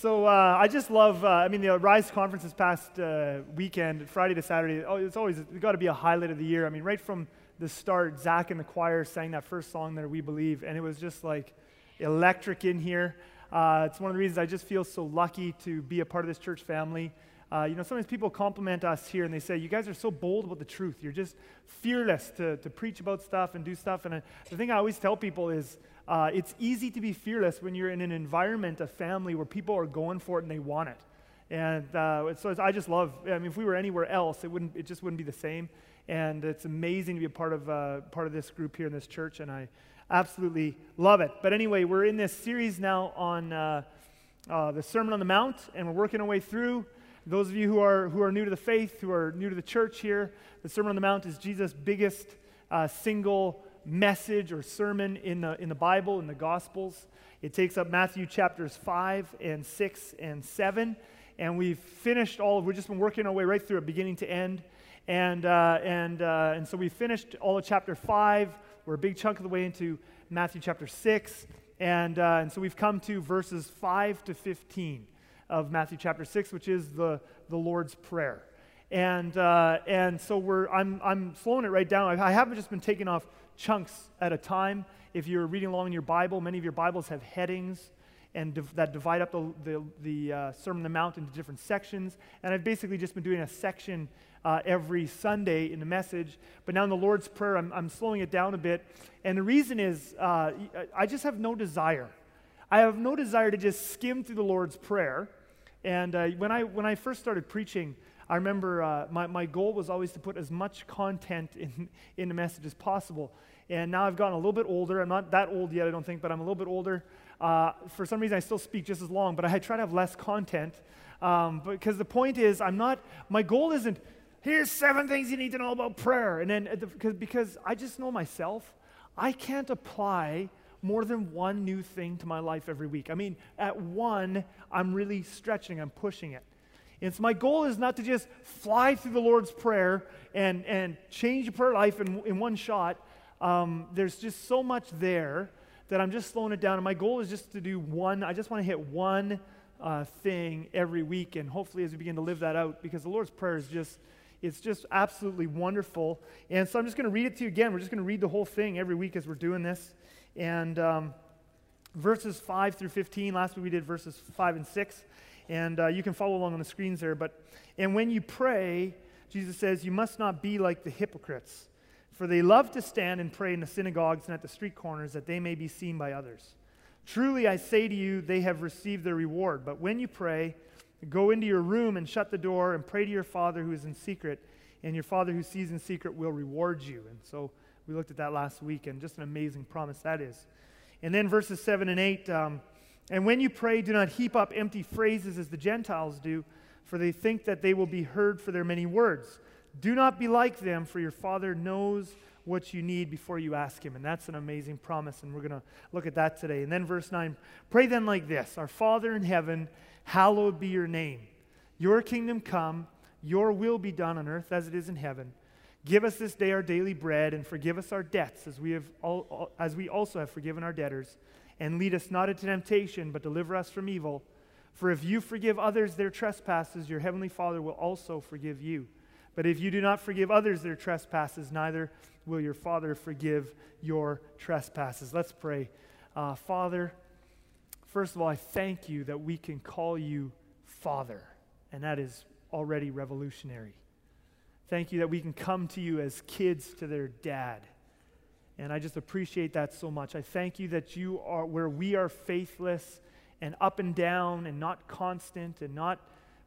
So uh, I just love. Uh, I mean, the Rise conference this past uh, weekend, Friday to Saturday. Oh, it's always got to be a highlight of the year. I mean, right from the start, Zach and the choir sang that first song there, "We Believe," and it was just like electric in here. Uh, it's one of the reasons I just feel so lucky to be a part of this church family. Uh, you know, sometimes people compliment us here and they say, You guys are so bold about the truth. You're just fearless to, to preach about stuff and do stuff. And I, the thing I always tell people is, uh, it's easy to be fearless when you're in an environment, a family where people are going for it and they want it. And uh, so I just love. I mean, if we were anywhere else, it wouldn't. It just wouldn't be the same. And it's amazing to be a part of uh, part of this group here in this church, and I absolutely love it. But anyway, we're in this series now on uh, uh, the Sermon on the Mount, and we're working our way through. Those of you who are who are new to the faith, who are new to the church here, the Sermon on the Mount is Jesus' biggest uh, single message or sermon in the, in the Bible, in the Gospels. It takes up Matthew chapters 5 and 6 and 7. And we've finished all of, we've just been working our way right through it, beginning to end. And, uh, and, uh, and so we finished all of chapter 5. We're a big chunk of the way into Matthew chapter 6. And, uh, and so we've come to verses 5 to 15 of Matthew chapter 6, which is the, the Lord's Prayer. And, uh, and so we're, I'm, I'm slowing it right down. I haven't just been taking off chunks at a time. If you're reading along in your Bible, many of your Bibles have headings and div- that divide up the, the, the uh, Sermon on the Mount into different sections. And I've basically just been doing a section uh, every Sunday in the message. But now in the Lord's Prayer, I'm, I'm slowing it down a bit. And the reason is uh, I just have no desire. I have no desire to just skim through the Lord's Prayer. And uh, when, I, when I first started preaching, I remember uh, my, my goal was always to put as much content in, in the message as possible. And now I've gotten a little bit older. I'm not that old yet, I don't think, but I'm a little bit older. Uh, for some reason, I still speak just as long, but I try to have less content. Um, because the point is, I'm not, my goal isn't, here's seven things you need to know about prayer. And then, because, because I just know myself, I can't apply more than one new thing to my life every week. I mean, at one, I'm really stretching, I'm pushing it. And so my goal is not to just fly through the Lord's Prayer and, and change your prayer life in, in one shot. Um, there's just so much there that I'm just slowing it down. And my goal is just to do one, I just want to hit one uh, thing every week. And hopefully, as we begin to live that out, because the Lord's Prayer is just, it's just absolutely wonderful. And so I'm just going to read it to you again. We're just going to read the whole thing every week as we're doing this. And um, verses 5 through 15, last week we did verses 5 and 6. And uh, you can follow along on the screens there. But, and when you pray, Jesus says, you must not be like the hypocrites, for they love to stand and pray in the synagogues and at the street corners that they may be seen by others. Truly, I say to you, they have received their reward. But when you pray, go into your room and shut the door and pray to your Father who is in secret, and your Father who sees in secret will reward you. And so we looked at that last week, and just an amazing promise that is. And then verses 7 and 8. Um, and when you pray, do not heap up empty phrases as the Gentiles do, for they think that they will be heard for their many words. Do not be like them, for your Father knows what you need before you ask Him. And that's an amazing promise, and we're going to look at that today. And then verse 9 Pray then like this Our Father in heaven, hallowed be your name. Your kingdom come, your will be done on earth as it is in heaven. Give us this day our daily bread, and forgive us our debts as we, have all, as we also have forgiven our debtors and lead us not into temptation, but deliver us from evil. For if you forgive others their trespasses, your heavenly Father will also forgive you. But if you do not forgive others their trespasses, neither will your Father forgive your trespasses. Let's pray. Uh, Father, first of all, I thank you that we can call you Father, and that is already revolutionary. Thank you that we can come to you as kids to their dad. And I just appreciate that so much. I thank you that you are where we are faithless and up and down and not constant and not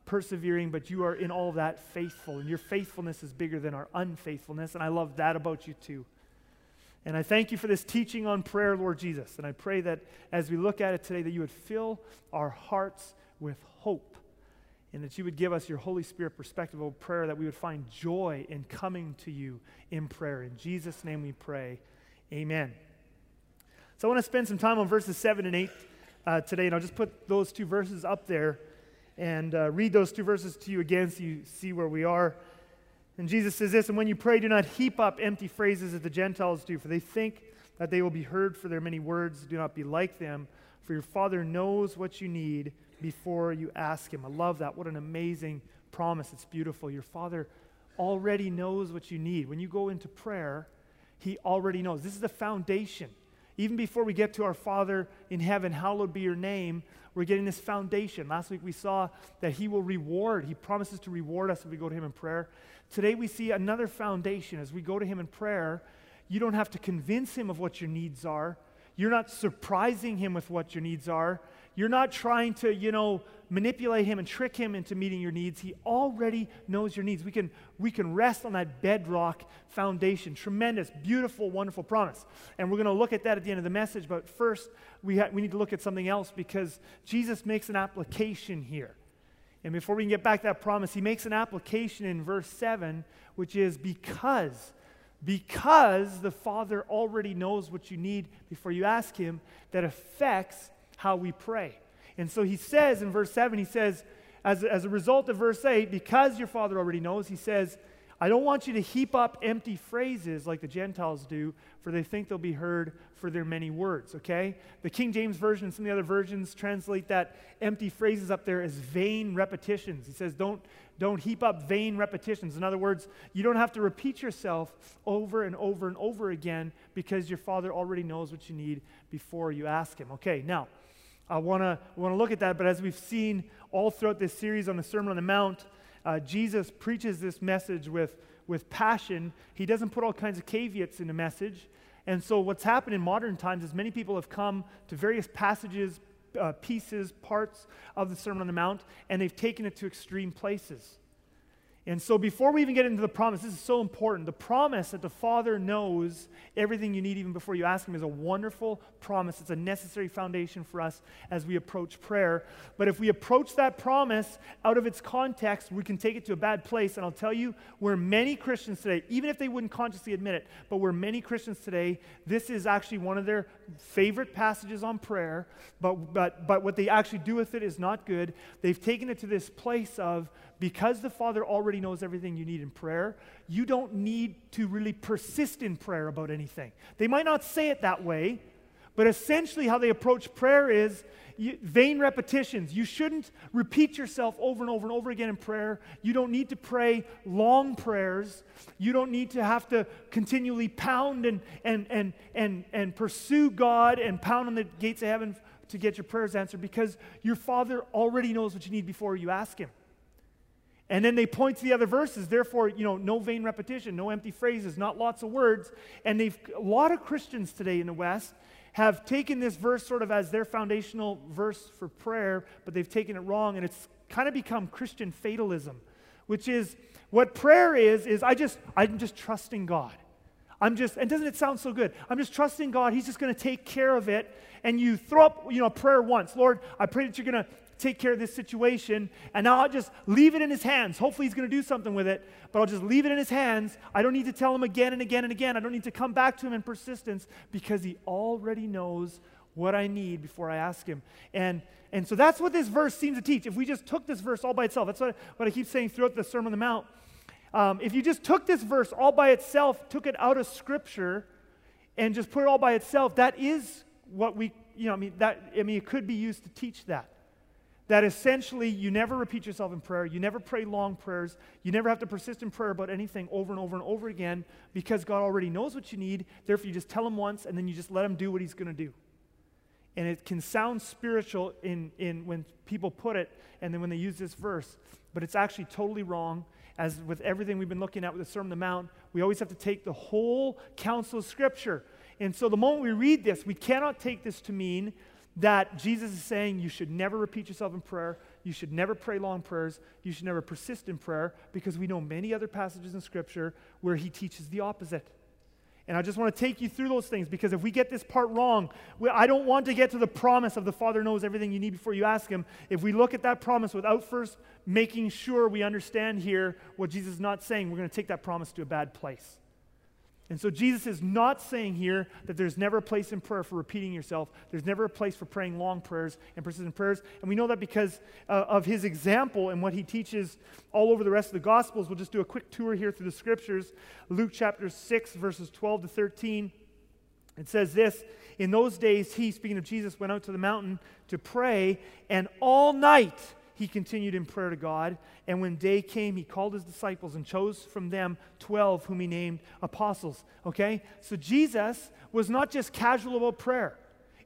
persevering, but you are in all that faithful. And your faithfulness is bigger than our unfaithfulness. And I love that about you too. And I thank you for this teaching on prayer, Lord Jesus. And I pray that as we look at it today, that you would fill our hearts with hope and that you would give us your Holy Spirit perspective of prayer, that we would find joy in coming to you in prayer. In Jesus' name we pray. Amen. So I want to spend some time on verses 7 and 8 uh, today, and I'll just put those two verses up there and uh, read those two verses to you again so you see where we are. And Jesus says this, and when you pray, do not heap up empty phrases as the Gentiles do, for they think that they will be heard for their many words. Do not be like them, for your Father knows what you need before you ask Him. I love that. What an amazing promise. It's beautiful. Your Father already knows what you need. When you go into prayer, He already knows. This is the foundation. Even before we get to our Father in heaven, hallowed be your name, we're getting this foundation. Last week we saw that He will reward. He promises to reward us if we go to Him in prayer. Today we see another foundation. As we go to Him in prayer, you don't have to convince Him of what your needs are. You're not surprising him with what your needs are. You're not trying to, you know, manipulate him and trick him into meeting your needs. He already knows your needs. We can, we can rest on that bedrock foundation. Tremendous, beautiful, wonderful promise. And we're going to look at that at the end of the message. But first, we, ha- we need to look at something else because Jesus makes an application here. And before we can get back to that promise, he makes an application in verse 7, which is because because the Father already knows what you need before you ask Him, that affects how we pray. And so he says in verse 7, he says, as, as a result of verse 8, because your Father already knows, he says, I don't want you to heap up empty phrases like the Gentiles do, for they think they'll be heard for their many words, okay? The King James Version and some of the other versions translate that empty phrases up there as vain repetitions. He says, don't, don't heap up vain repetitions. In other words, you don't have to repeat yourself over and over and over again because your Father already knows what you need before you ask Him. Okay, now, I want to want to look at that, but as we've seen all throughout this series on the Sermon on the Mount, uh, Jesus preaches this message with, with passion. He doesn't put all kinds of caveats in the message. And so, what's happened in modern times is many people have come to various passages, uh, pieces, parts of the Sermon on the Mount, and they've taken it to extreme places. And so, before we even get into the promise, this is so important. The promise that the Father knows everything you need even before you ask Him is a wonderful promise. It's a necessary foundation for us as we approach prayer. But if we approach that promise out of its context, we can take it to a bad place. And I'll tell you, where many Christians today, even if they wouldn't consciously admit it, but where many Christians today, this is actually one of their favorite passages on prayer. But, but, but what they actually do with it is not good. They've taken it to this place of, because the Father already knows everything you need in prayer, you don't need to really persist in prayer about anything. They might not say it that way, but essentially how they approach prayer is you, vain repetitions. You shouldn't repeat yourself over and over and over again in prayer. You don't need to pray long prayers. You don't need to have to continually pound and, and, and, and, and pursue God and pound on the gates of heaven to get your prayers answered because your Father already knows what you need before you ask Him. And then they point to the other verses. Therefore, you know, no vain repetition, no empty phrases, not lots of words. And they've a lot of Christians today in the West have taken this verse sort of as their foundational verse for prayer, but they've taken it wrong, and it's kind of become Christian fatalism, which is what prayer is, is I just I'm just trusting God. I'm just, and doesn't it sound so good? I'm just trusting God. He's just going to take care of it. And you throw up, you know, a prayer once. Lord, I pray that you're going to take care of this situation, and now I'll just leave it in his hands. Hopefully, he's going to do something with it, but I'll just leave it in his hands. I don't need to tell him again and again and again. I don't need to come back to him in persistence because he already knows what I need before I ask him. And, and so that's what this verse seems to teach. If we just took this verse all by itself, that's what, what I keep saying throughout the Sermon on the Mount. Um, if you just took this verse all by itself, took it out of Scripture, and just put it all by itself, that is what we, you know, I mean, that, I mean, it could be used to teach that that essentially you never repeat yourself in prayer, you never pray long prayers, you never have to persist in prayer about anything over and over and over again because God already knows what you need. Therefore, you just tell Him once and then you just let Him do what He's going to do. And it can sound spiritual in, in when people put it and then when they use this verse, but it's actually totally wrong. As with everything we've been looking at with the Sermon on the Mount, we always have to take the whole counsel of Scripture. And so the moment we read this, we cannot take this to mean that Jesus is saying you should never repeat yourself in prayer, you should never pray long prayers, you should never persist in prayer, because we know many other passages in Scripture where he teaches the opposite. And I just want to take you through those things because if we get this part wrong, we, I don't want to get to the promise of the Father knows everything you need before you ask Him. If we look at that promise without first making sure we understand here what Jesus is not saying, we're going to take that promise to a bad place. And so Jesus is not saying here that there's never a place in prayer for repeating yourself. There's never a place for praying long prayers and persistent prayers. And we know that because uh, of his example and what he teaches all over the rest of the Gospels. We'll just do a quick tour here through the scriptures. Luke chapter 6, verses 12 to 13. It says this In those days, he, speaking of Jesus, went out to the mountain to pray, and all night he continued in prayer to God. And when day came, he called his disciples and chose from them 12 whom he named apostles. Okay? So Jesus was not just casual about prayer.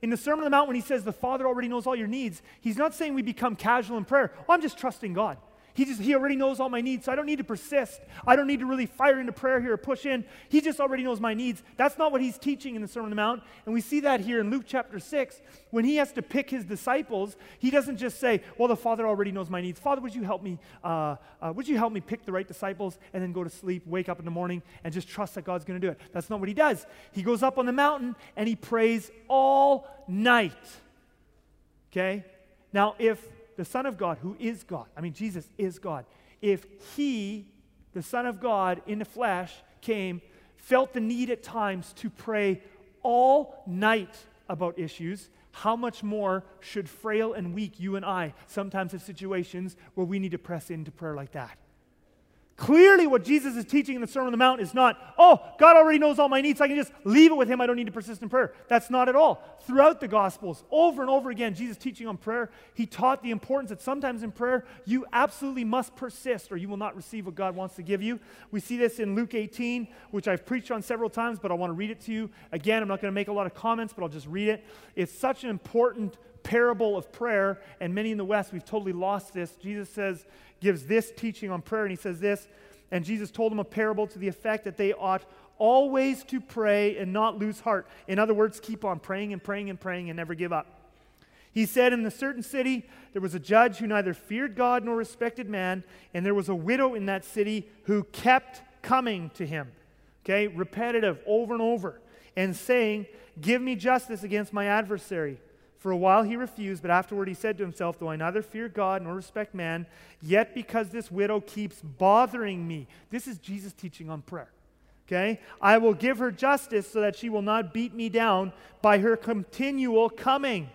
In the Sermon on the Mount, when he says the Father already knows all your needs, he's not saying we become casual in prayer. Oh, I'm just trusting God. He just he already knows all my needs, so I don't need to persist. I don't need to really fire into prayer here or push in. He just already knows my needs. That's not what he's teaching in the Sermon on the Mount. And we see that here in Luke chapter 6. When he has to pick his disciples, he doesn't just say, Well, the Father already knows my needs. Father, would you help me? Uh, uh, would you help me pick the right disciples and then go to sleep, wake up in the morning, and just trust that God's going to do it? That's not what he does. He goes up on the mountain and he prays all night. Okay? Now, if the Son of God, who is God, I mean, Jesus is God, if he, the Son of God in the flesh, came, felt the need at times to pray all night about issues, how much more should frail and weak you and I sometimes have situations where we need to press into prayer like that? Clearly, what Jesus is teaching in the Sermon on the Mount is not, oh, God already knows all my needs, I can just leave it with Him. I don't need to persist in prayer. That's not at all. Throughout the Gospels, over and over again, Jesus teaching on prayer, He taught the importance that sometimes in prayer, you absolutely must persist or you will not receive what God wants to give you. We see this in Luke 18, which I've preached on several times, but I want to read it to you. Again, I'm not going to make a lot of comments, but I'll just read it. It's such an important parable of prayer, and many in the West, we've totally lost this. Jesus says, gives this teaching on prayer, and he says this, and Jesus told them a parable to the effect that they ought always to pray and not lose heart. In other words, keep on praying and praying and praying and never give up. He said, In a certain city, there was a judge who neither feared God nor respected man, and there was a widow in that city who kept coming to him. Okay, repetitive, over and over, and saying, Give me justice against my adversary. For a while he refused, but afterward he said to himself, Though I neither fear God nor respect man, yet because this widow keeps bothering me. This is Jesus teaching on prayer. Okay? I will give her justice so that she will not beat me down by her continual coming.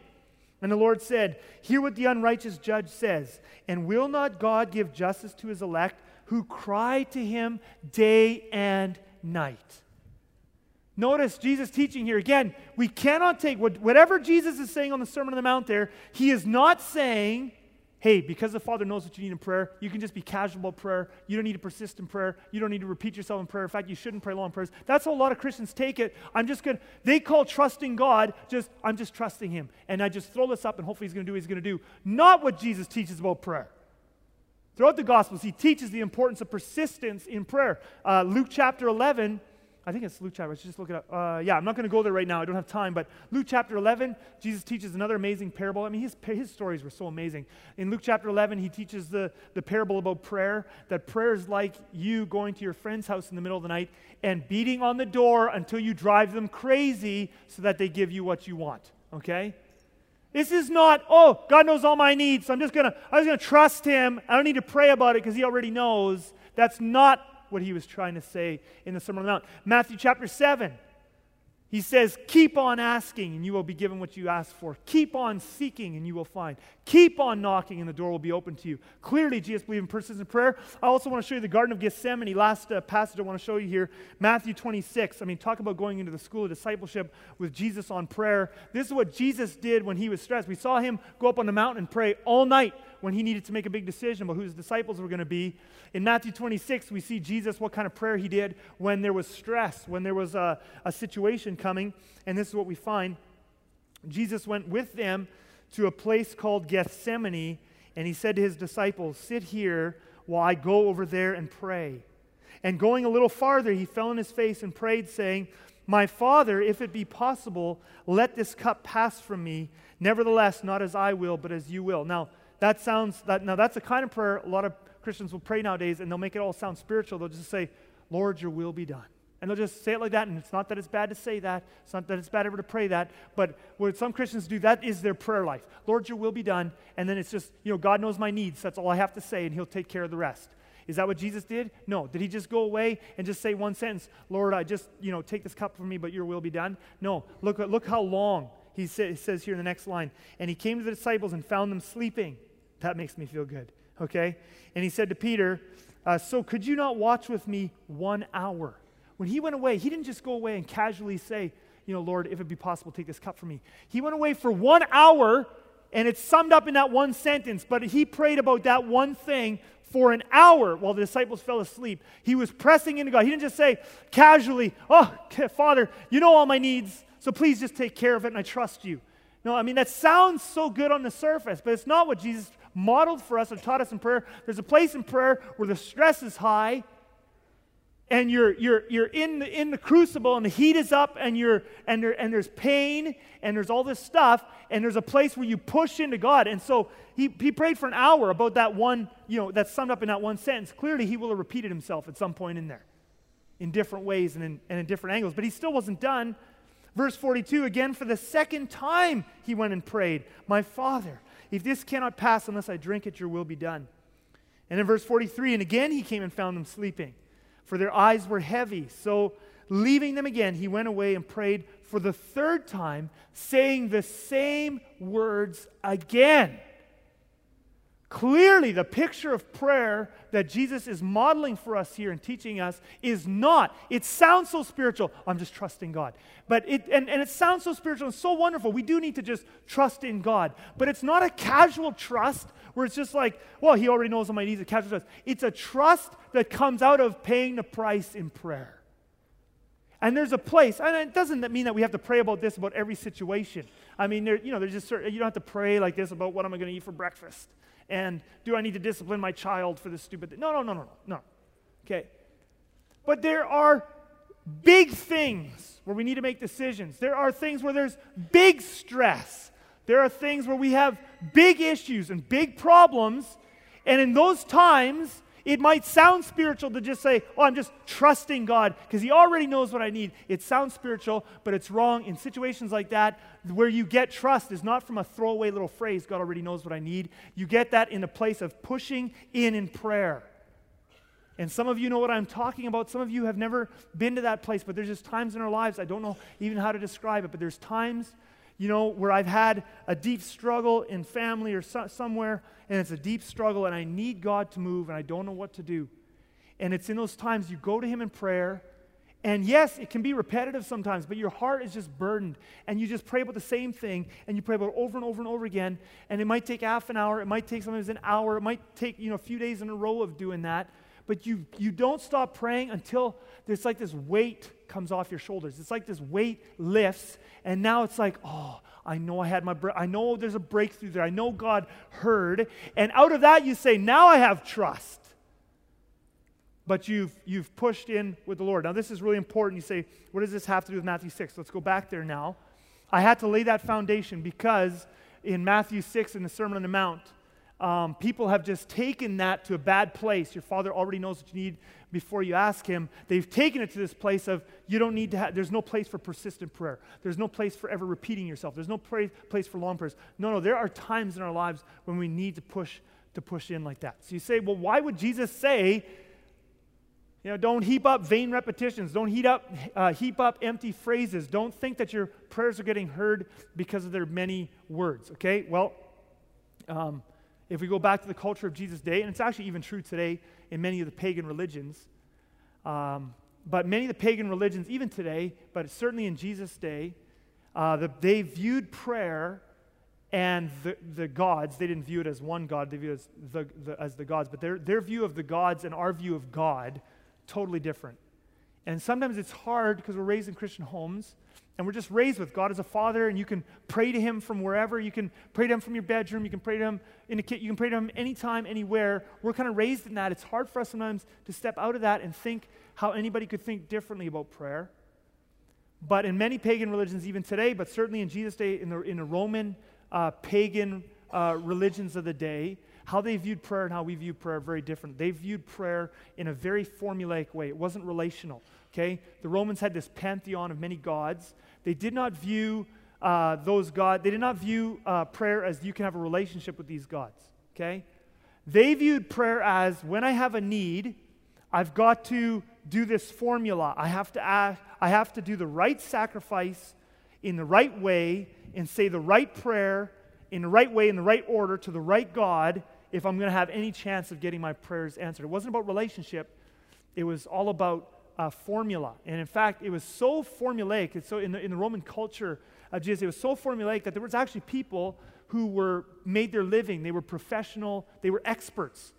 And the Lord said, Hear what the unrighteous judge says. And will not God give justice to his elect who cry to him day and night? Notice Jesus teaching here. Again, we cannot take whatever Jesus is saying on the Sermon on the Mount there, he is not saying, hey, because the Father knows what you need in prayer, you can just be casual about prayer. You don't need to persist in prayer. You don't need to repeat yourself in prayer. In fact, you shouldn't pray long prayers. That's how a lot of Christians take it. I'm just going to, they call trusting God just, I'm just trusting Him. And I just throw this up and hopefully He's going to do what He's going to do. Not what Jesus teaches about prayer. Throughout the Gospels, He teaches the importance of persistence in prayer. Uh, Luke chapter 11 I think it's Luke chapter. Let's just look it up. Uh, yeah, I'm not going to go there right now. I don't have time. But Luke chapter 11, Jesus teaches another amazing parable. I mean, his, his stories were so amazing. In Luke chapter 11, he teaches the, the parable about prayer that prayer is like you going to your friend's house in the middle of the night and beating on the door until you drive them crazy so that they give you what you want. Okay? This is not, oh, God knows all my needs. So I'm just going to, I'm just to trust him. I don't need to pray about it because he already knows. That's not what he was trying to say in the Sermon on the Mount. Matthew chapter 7. He says, Keep on asking, and you will be given what you ask for. Keep on seeking, and you will find. Keep on knocking, and the door will be open to you. Clearly, Jesus believed in persistent prayer. I also want to show you the Garden of Gethsemane. Last uh, passage I want to show you here Matthew 26. I mean, talk about going into the school of discipleship with Jesus on prayer. This is what Jesus did when he was stressed. We saw him go up on the mountain and pray all night when he needed to make a big decision about who his disciples were going to be. In Matthew 26, we see Jesus, what kind of prayer he did when there was stress, when there was a, a situation coming. And this is what we find Jesus went with them to a place called Gethsemane, and he said to his disciples, Sit here while I go over there and pray. And going a little farther, he fell on his face and prayed, saying, My Father, if it be possible, let this cup pass from me. Nevertheless, not as I will, but as you will. Now, that sounds, that, now that's the kind of prayer a lot of Christians will pray nowadays and they'll make it all sound spiritual. They'll just say, Lord, your will be done. And they'll just say it like that. And it's not that it's bad to say that. It's not that it's bad ever to pray that. But what some Christians do, that is their prayer life. Lord, your will be done. And then it's just, you know, God knows my needs. That's all I have to say, and he'll take care of the rest. Is that what Jesus did? No. Did he just go away and just say one sentence, Lord, I just, you know, take this cup from me, but your will be done? No. Look, look how long he, he says here in the next line. And he came to the disciples and found them sleeping. That makes me feel good, okay? And he said to Peter, uh, So could you not watch with me one hour? When he went away, he didn't just go away and casually say, you know, Lord, if it be possible, take this cup from me. He went away for one hour, and it's summed up in that one sentence, but he prayed about that one thing for an hour while the disciples fell asleep. He was pressing into God. He didn't just say casually, Oh, Father, you know all my needs, so please just take care of it, and I trust you. No, I mean, that sounds so good on the surface, but it's not what Jesus modeled for us or taught us in prayer. There's a place in prayer where the stress is high and you're, you're, you're in, the, in the crucible and the heat is up and, you're, and, there, and there's pain and there's all this stuff and there's a place where you push into God. And so he, he prayed for an hour about that one, you know, that's summed up in that one sentence. Clearly, he will have repeated himself at some point in there in different ways and in, and in different angles. But he still wasn't done. Verse 42 again, for the second time, he went and prayed, My Father, if this cannot pass unless I drink it, your will be done. And in verse 43, and again he came and found them sleeping, for their eyes were heavy. So, leaving them again, he went away and prayed for the third time, saying the same words again. Clearly, the picture of prayer that Jesus is modeling for us here and teaching us is not, it sounds so spiritual, I'm just trusting God. But it, and, and it sounds so spiritual and so wonderful. We do need to just trust in God. But it's not a casual trust where it's just like, well, He already knows all my needs, a casual trust. It's a trust that comes out of paying the price in prayer. And there's a place, and it doesn't mean that we have to pray about this about every situation. I mean, there, you know, there's just certain, you don't have to pray like this about what am I going to eat for breakfast and do I need to discipline my child for this stupid thing? No, no, no, no, no, no. Okay. But there are big things where we need to make decisions. There are things where there's big stress. There are things where we have big issues and big problems. And in those times, it might sound spiritual to just say, oh, I'm just trusting God because He already knows what I need. It sounds spiritual, but it's wrong. In situations like that, where you get trust is not from a throwaway little phrase, God already knows what I need. You get that in a place of pushing in in prayer. And some of you know what I'm talking about. Some of you have never been to that place, but there's just times in our lives, I don't know even how to describe it, but there's times you know, where I've had a deep struggle in family or so, somewhere, and it's a deep struggle, and I need God to move, and I don't know what to do. And it's in those times you go to Him in prayer, and yes, it can be repetitive sometimes, but your heart is just burdened, and you just pray about the same thing, and you pray about it over and over and over again, and it might take half an hour, it might take sometimes an hour, it might take you know a few days in a row of doing that, but you you don't stop praying until there's like this weight comes off your shoulders. It's like this weight lifts, and now it's like, oh, I know I had my, bre- I know there's a breakthrough there. I know God heard. And out of that, you say, now I have trust. But you've, you've pushed in with the Lord. Now, this is really important. You say, what does this have to do with Matthew 6? Let's go back there now. I had to lay that foundation because in Matthew 6, in the Sermon on the Mount, um, people have just taken that to a bad place. Your father already knows what you need before you ask him. They've taken it to this place of you don't need to have, there's no place for persistent prayer. There's no place for ever repeating yourself. There's no pra- place for long prayers. No, no, there are times in our lives when we need to push to push in like that. So you say, well, why would Jesus say, you know, don't heap up vain repetitions. Don't heap up, uh, heap up empty phrases. Don't think that your prayers are getting heard because of their many words. Okay? Well, um, if we go back to the culture of Jesus' day, and it's actually even true today in many of the pagan religions, um, but many of the pagan religions, even today, but certainly in Jesus' day, uh, the, they viewed prayer and the, the gods, they didn't view it as one God, they viewed it as the, the, as the gods, but their, their view of the gods and our view of God, totally different. And sometimes it's hard because we're raised in Christian homes and we're just raised with God as a father, and you can pray to Him from wherever. You can pray to Him from your bedroom. You can pray to Him in a kit. You can pray to Him anytime, anywhere. We're kind of raised in that. It's hard for us sometimes to step out of that and think how anybody could think differently about prayer. But in many pagan religions, even today, but certainly in Jesus' day, in the, in the Roman uh, pagan uh, religions of the day, how they viewed prayer and how we view prayer are very different. They viewed prayer in a very formulaic way, it wasn't relational. Okay? The Romans had this pantheon of many gods they did not view uh, those gods, they did not view uh, prayer as you can have a relationship with these gods, okay? They viewed prayer as when I have a need, I've got to do this formula. I have to ask, I have to do the right sacrifice in the right way and say the right prayer in the right way, in the right order to the right God if I'm going to have any chance of getting my prayers answered. It wasn't about relationship, it was all about uh, formula. And in fact, it was so formulaic. So in the, in the Roman culture of Jesus, it was so formulaic that there was actually people who were made their living. They were professional, they were experts.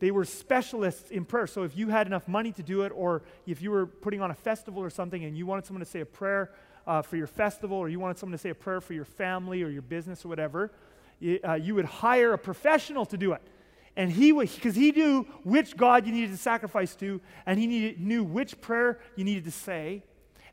They were specialists in prayer. So if you had enough money to do it, or if you were putting on a festival or something and you wanted someone to say a prayer uh, for your festival, or you wanted someone to say a prayer for your family or your business or whatever, uh, you would hire a professional to do it. And he would, because he knew which God you needed to sacrifice to, and he needed, knew which prayer you needed to say,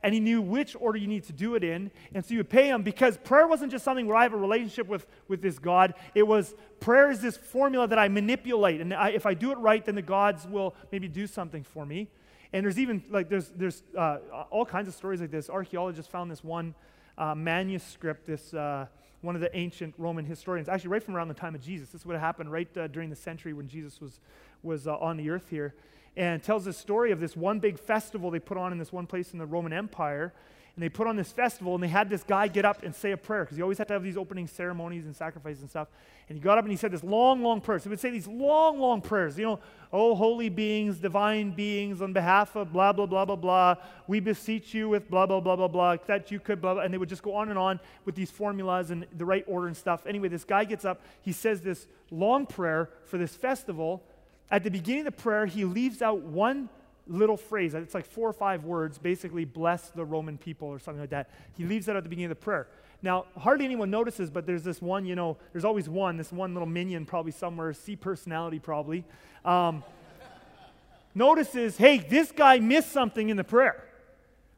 and he knew which order you need to do it in. And so you would pay him because prayer wasn't just something where I have a relationship with, with this God. It was prayer is this formula that I manipulate. And I, if I do it right, then the gods will maybe do something for me. And there's even like there's there's uh, all kinds of stories like this. Archaeologists found this one uh, manuscript, this uh, one of the ancient Roman historians, actually right from around the time of Jesus. This would have happened right uh, during the century when Jesus was was uh, on the earth here and tells the story of this one big festival they put on in this one place in the Roman Empire. And they put on this festival, and they had this guy get up and say a prayer because he always had to have these opening ceremonies and sacrifices and stuff. And he got up and he said this long, long prayer. So he would say these long, long prayers. You know, oh, holy beings, divine beings, on behalf of blah, blah, blah, blah, blah, we beseech you with blah, blah, blah, blah, blah, that you could, blah, blah. And they would just go on and on with these formulas and the right order and stuff. Anyway, this guy gets up, he says this long prayer for this festival at the beginning of the prayer, he leaves out one little phrase. It's like four or five words, basically, bless the Roman people or something like that. He leaves that at the beginning of the prayer. Now, hardly anyone notices, but there's this one, you know, there's always one, this one little minion probably somewhere, C personality probably, um, notices, hey, this guy missed something in the prayer.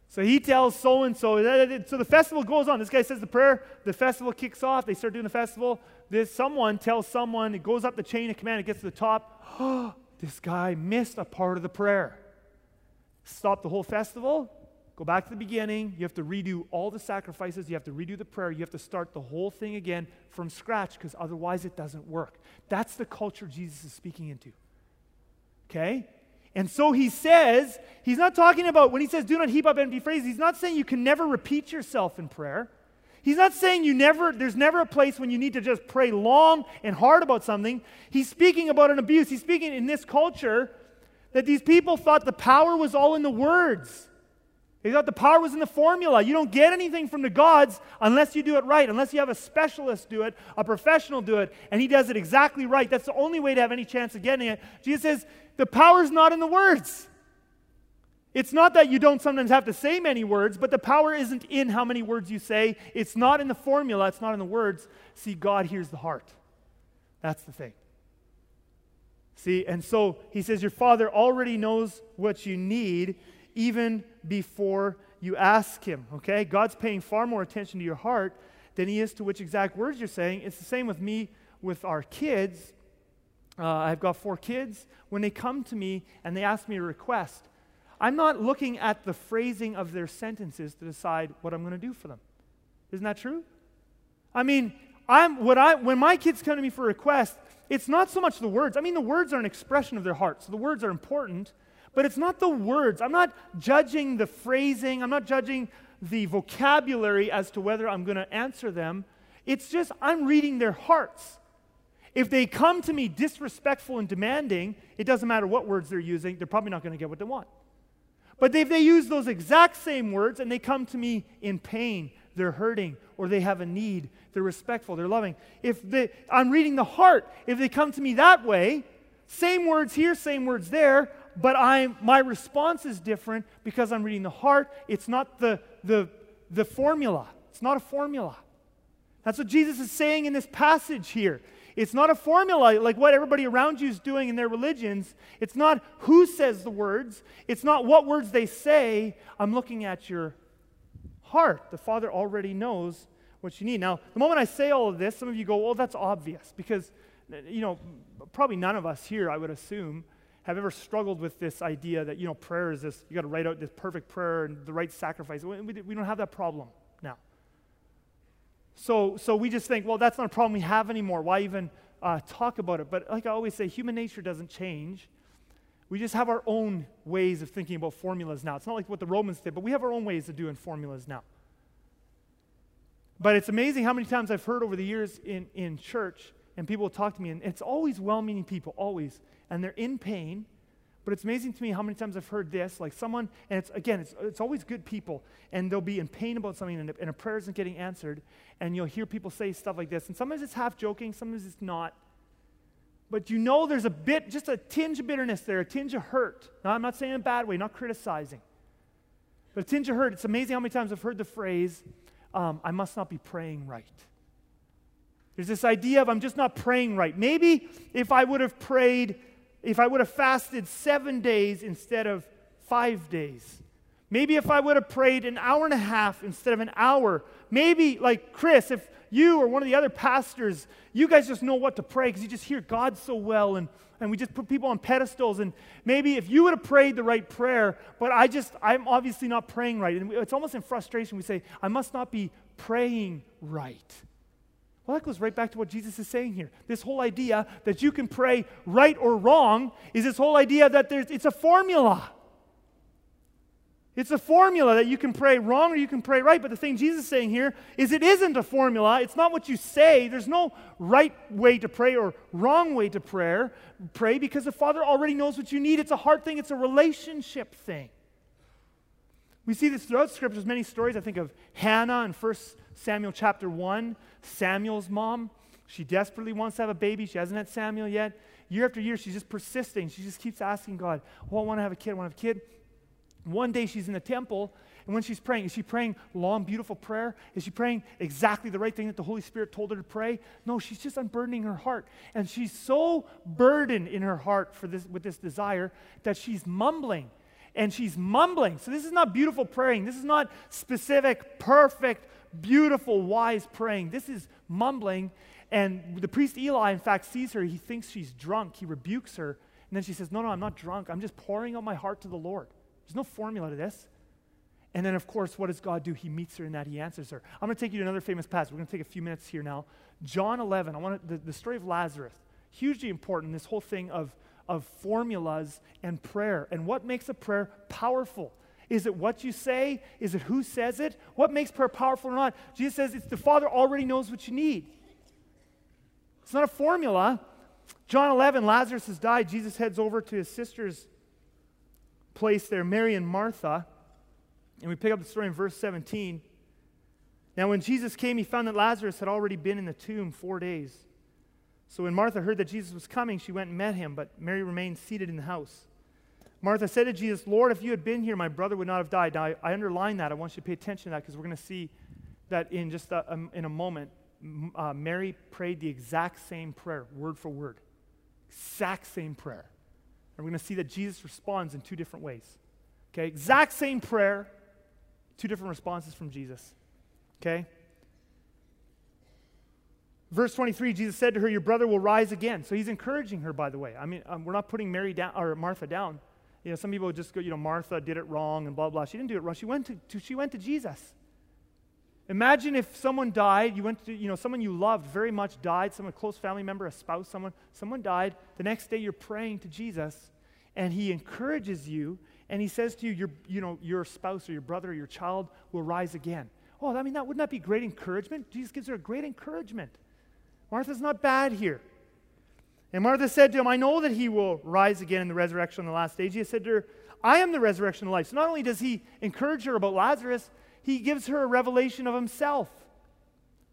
So he tells so and so. So the festival goes on. This guy says the prayer. The festival kicks off. They start doing the festival. This someone tells someone. It goes up the chain of command. It gets to the top. Oh, this guy missed a part of the prayer. Stop the whole festival. Go back to the beginning. You have to redo all the sacrifices. You have to redo the prayer. You have to start the whole thing again from scratch because otherwise it doesn't work. That's the culture Jesus is speaking into. Okay? And so he says, he's not talking about, when he says do not heap up empty phrases, he's not saying you can never repeat yourself in prayer. He's not saying you never, there's never a place when you need to just pray long and hard about something. He's speaking about an abuse. He's speaking in this culture that these people thought the power was all in the words. They thought the power was in the formula. You don't get anything from the gods unless you do it right, unless you have a specialist do it, a professional do it, and he does it exactly right. That's the only way to have any chance of getting it. Jesus says the power is not in the words. It's not that you don't sometimes have to say many words, but the power isn't in how many words you say. It's not in the formula, it's not in the words. See, God hears the heart. That's the thing. See, and so he says, Your Father already knows what you need even before you ask Him. Okay? God's paying far more attention to your heart than He is to which exact words you're saying. It's the same with me with our kids. Uh, I've got four kids. When they come to me and they ask me a request, I'm not looking at the phrasing of their sentences to decide what I'm going to do for them. Isn't that true? I mean, I'm, what I, when my kids come to me for a request, it's not so much the words. I mean, the words are an expression of their heart, so the words are important, but it's not the words. I'm not judging the phrasing, I'm not judging the vocabulary as to whether I'm going to answer them. It's just I'm reading their hearts. If they come to me disrespectful and demanding, it doesn't matter what words they're using, they're probably not going to get what they want. But if they use those exact same words and they come to me in pain, they're hurting, or they have a need, they're respectful, they're loving. If they, I'm reading the heart, if they come to me that way, same words here, same words there, but I'm, my response is different because I'm reading the heart. It's not the, the, the formula. It's not a formula. That's what Jesus is saying in this passage here. It's not a formula like what everybody around you is doing in their religions. It's not who says the words. It's not what words they say. I'm looking at your heart. The Father already knows what you need. Now, the moment I say all of this, some of you go, well, that's obvious because, you know, probably none of us here, I would assume, have ever struggled with this idea that, you know, prayer is this, you got to write out this perfect prayer and the right sacrifice. We, we don't have that problem now. So, so we just think, well, that's not a problem we have anymore. Why even uh, talk about it? But like I always say, human nature doesn't change. We just have our own ways of thinking about formulas now. It's not like what the Romans did, but we have our own ways of doing formulas now. But it's amazing how many times I've heard over the years in, in church, and people talk to me, and it's always well meaning people, always. And they're in pain, But it's amazing to me how many times I've heard this, like someone, and it's again, it's, it's always good people, and they'll be in pain about something, and and a prayer isn't getting answered, and you'll hear people say stuff like this, and sometimes it's half joking, sometimes it's not. But you know there's a bit, just a tinge of bitterness there, a tinge of hurt. Now, I'm not saying in a bad way, not criticizing, but a tinge of hurt. It's amazing how many times I've heard the phrase, um, I must not be praying right. There's this idea of I'm just not praying right. Maybe if I would have prayed, if I would have fasted seven days instead of five days. Maybe if I would have prayed an hour and a half instead of an hour. Maybe, like Chris, if you or one of the other pastors, you guys just know what to pray because you just hear God so well and, and we just put people on pedestals. And maybe if you would have prayed the right prayer, but I just, I'm obviously not praying right. And it's almost in frustration. We say, I must not be praying right. Well, that goes right back to what Jesus is saying here. This whole idea that you can pray right or wrong is this whole idea that there's, it's a formula. It's a formula that you can pray wrong or you can pray right. But the thing Jesus is saying here is it isn't a formula. It's not what you say. There's no right way to pray or wrong way to pray, pray because the Father already knows what you need. It's a heart thing, it's a relationship thing. We see this throughout scriptures, many stories. I think of Hannah in 1 Samuel chapter 1, Samuel's mom. She desperately wants to have a baby. She hasn't had Samuel yet. Year after year, she's just persisting. She just keeps asking God, Oh, I want to have a kid. I want to have a kid. One day she's in the temple, and when she's praying, is she praying long, beautiful prayer? Is she praying exactly the right thing that the Holy Spirit told her to pray? No, she's just unburdening her heart. And she's so burdened in her heart for this, with this desire that she's mumbling and she's mumbling. So this is not beautiful praying. This is not specific, perfect, beautiful, wise praying. This is mumbling. And the priest Eli, in fact, sees her. He thinks she's drunk. He rebukes her. And then she says, No, no, I'm not drunk. I'm just pouring out my heart to the Lord. There's no formula to this. And then, of course, what does God do? He meets her in that. He answers her. I'm going to take you to another famous passage. We're going to take a few minutes here now. John 11. I want to, the, the story of Lazarus. Hugely important. This whole thing of of formulas and prayer. And what makes a prayer powerful? Is it what you say? Is it who says it? What makes prayer powerful or not? Jesus says it's the Father already knows what you need. It's not a formula. John 11, Lazarus has died. Jesus heads over to his sister's place there, Mary and Martha. And we pick up the story in verse 17. Now, when Jesus came, he found that Lazarus had already been in the tomb four days. So when Martha heard that Jesus was coming, she went and met him, but Mary remained seated in the house. Martha said to Jesus, Lord, if you had been here, my brother would not have died. Now, I, I underline that. I want you to pay attention to that because we're going to see that in just a, in a moment. Uh, Mary prayed the exact same prayer, word for word. Exact same prayer. And we're going to see that Jesus responds in two different ways. Okay, exact same prayer, two different responses from Jesus. Okay? Verse 23, Jesus said to her, Your brother will rise again. So he's encouraging her, by the way. I mean, um, we're not putting Mary down or Martha down. You know, some people just go, you know, Martha did it wrong and blah, blah. She didn't do it wrong. She went to, to, she went to Jesus. Imagine if someone died, you went to, you know, someone you loved very much died, someone, close family member, a spouse, someone, someone died. The next day you're praying to Jesus and he encourages you and he says to you, your, you know, your spouse or your brother or your child will rise again. Oh, I mean, that wouldn't that be great encouragement? Jesus gives her a great encouragement. Martha's not bad here. And Martha said to him, I know that he will rise again in the resurrection on the last day. Jesus said to her, I am the resurrection of life. So not only does he encourage her about Lazarus, he gives her a revelation of himself.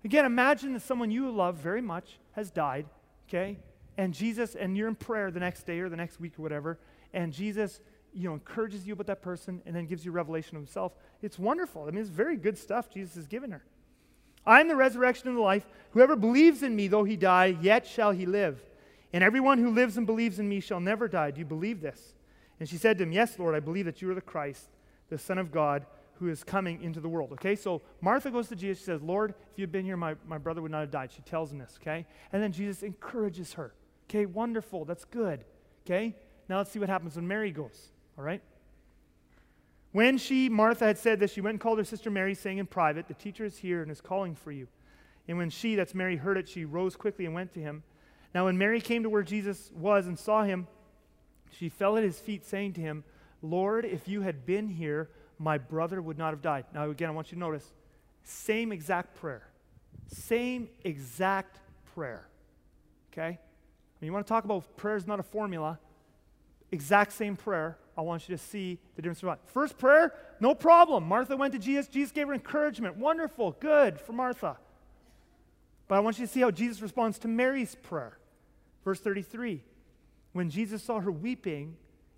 Again, imagine that someone you love very much has died, okay? And Jesus, and you're in prayer the next day or the next week or whatever, and Jesus, you know, encourages you about that person and then gives you a revelation of himself. It's wonderful. I mean, it's very good stuff Jesus has given her. I am the resurrection and the life. Whoever believes in me, though he die, yet shall he live. And everyone who lives and believes in me shall never die. Do you believe this? And she said to him, Yes, Lord, I believe that you are the Christ, the Son of God, who is coming into the world. Okay, so Martha goes to Jesus. She says, Lord, if you had been here, my, my brother would not have died. She tells him this, okay? And then Jesus encourages her. Okay, wonderful. That's good. Okay, now let's see what happens when Mary goes. All right? When she, Martha, had said this, she went and called her sister Mary, saying in private, The teacher is here and is calling for you. And when she, that's Mary, heard it, she rose quickly and went to him. Now, when Mary came to where Jesus was and saw him, she fell at his feet, saying to him, Lord, if you had been here, my brother would not have died. Now, again, I want you to notice same exact prayer. Same exact prayer. Okay? When you want to talk about prayer is not a formula, exact same prayer. I want you to see the difference. First prayer, no problem. Martha went to Jesus. Jesus gave her encouragement. Wonderful, good for Martha. But I want you to see how Jesus responds to Mary's prayer. Verse 33 When Jesus saw her weeping,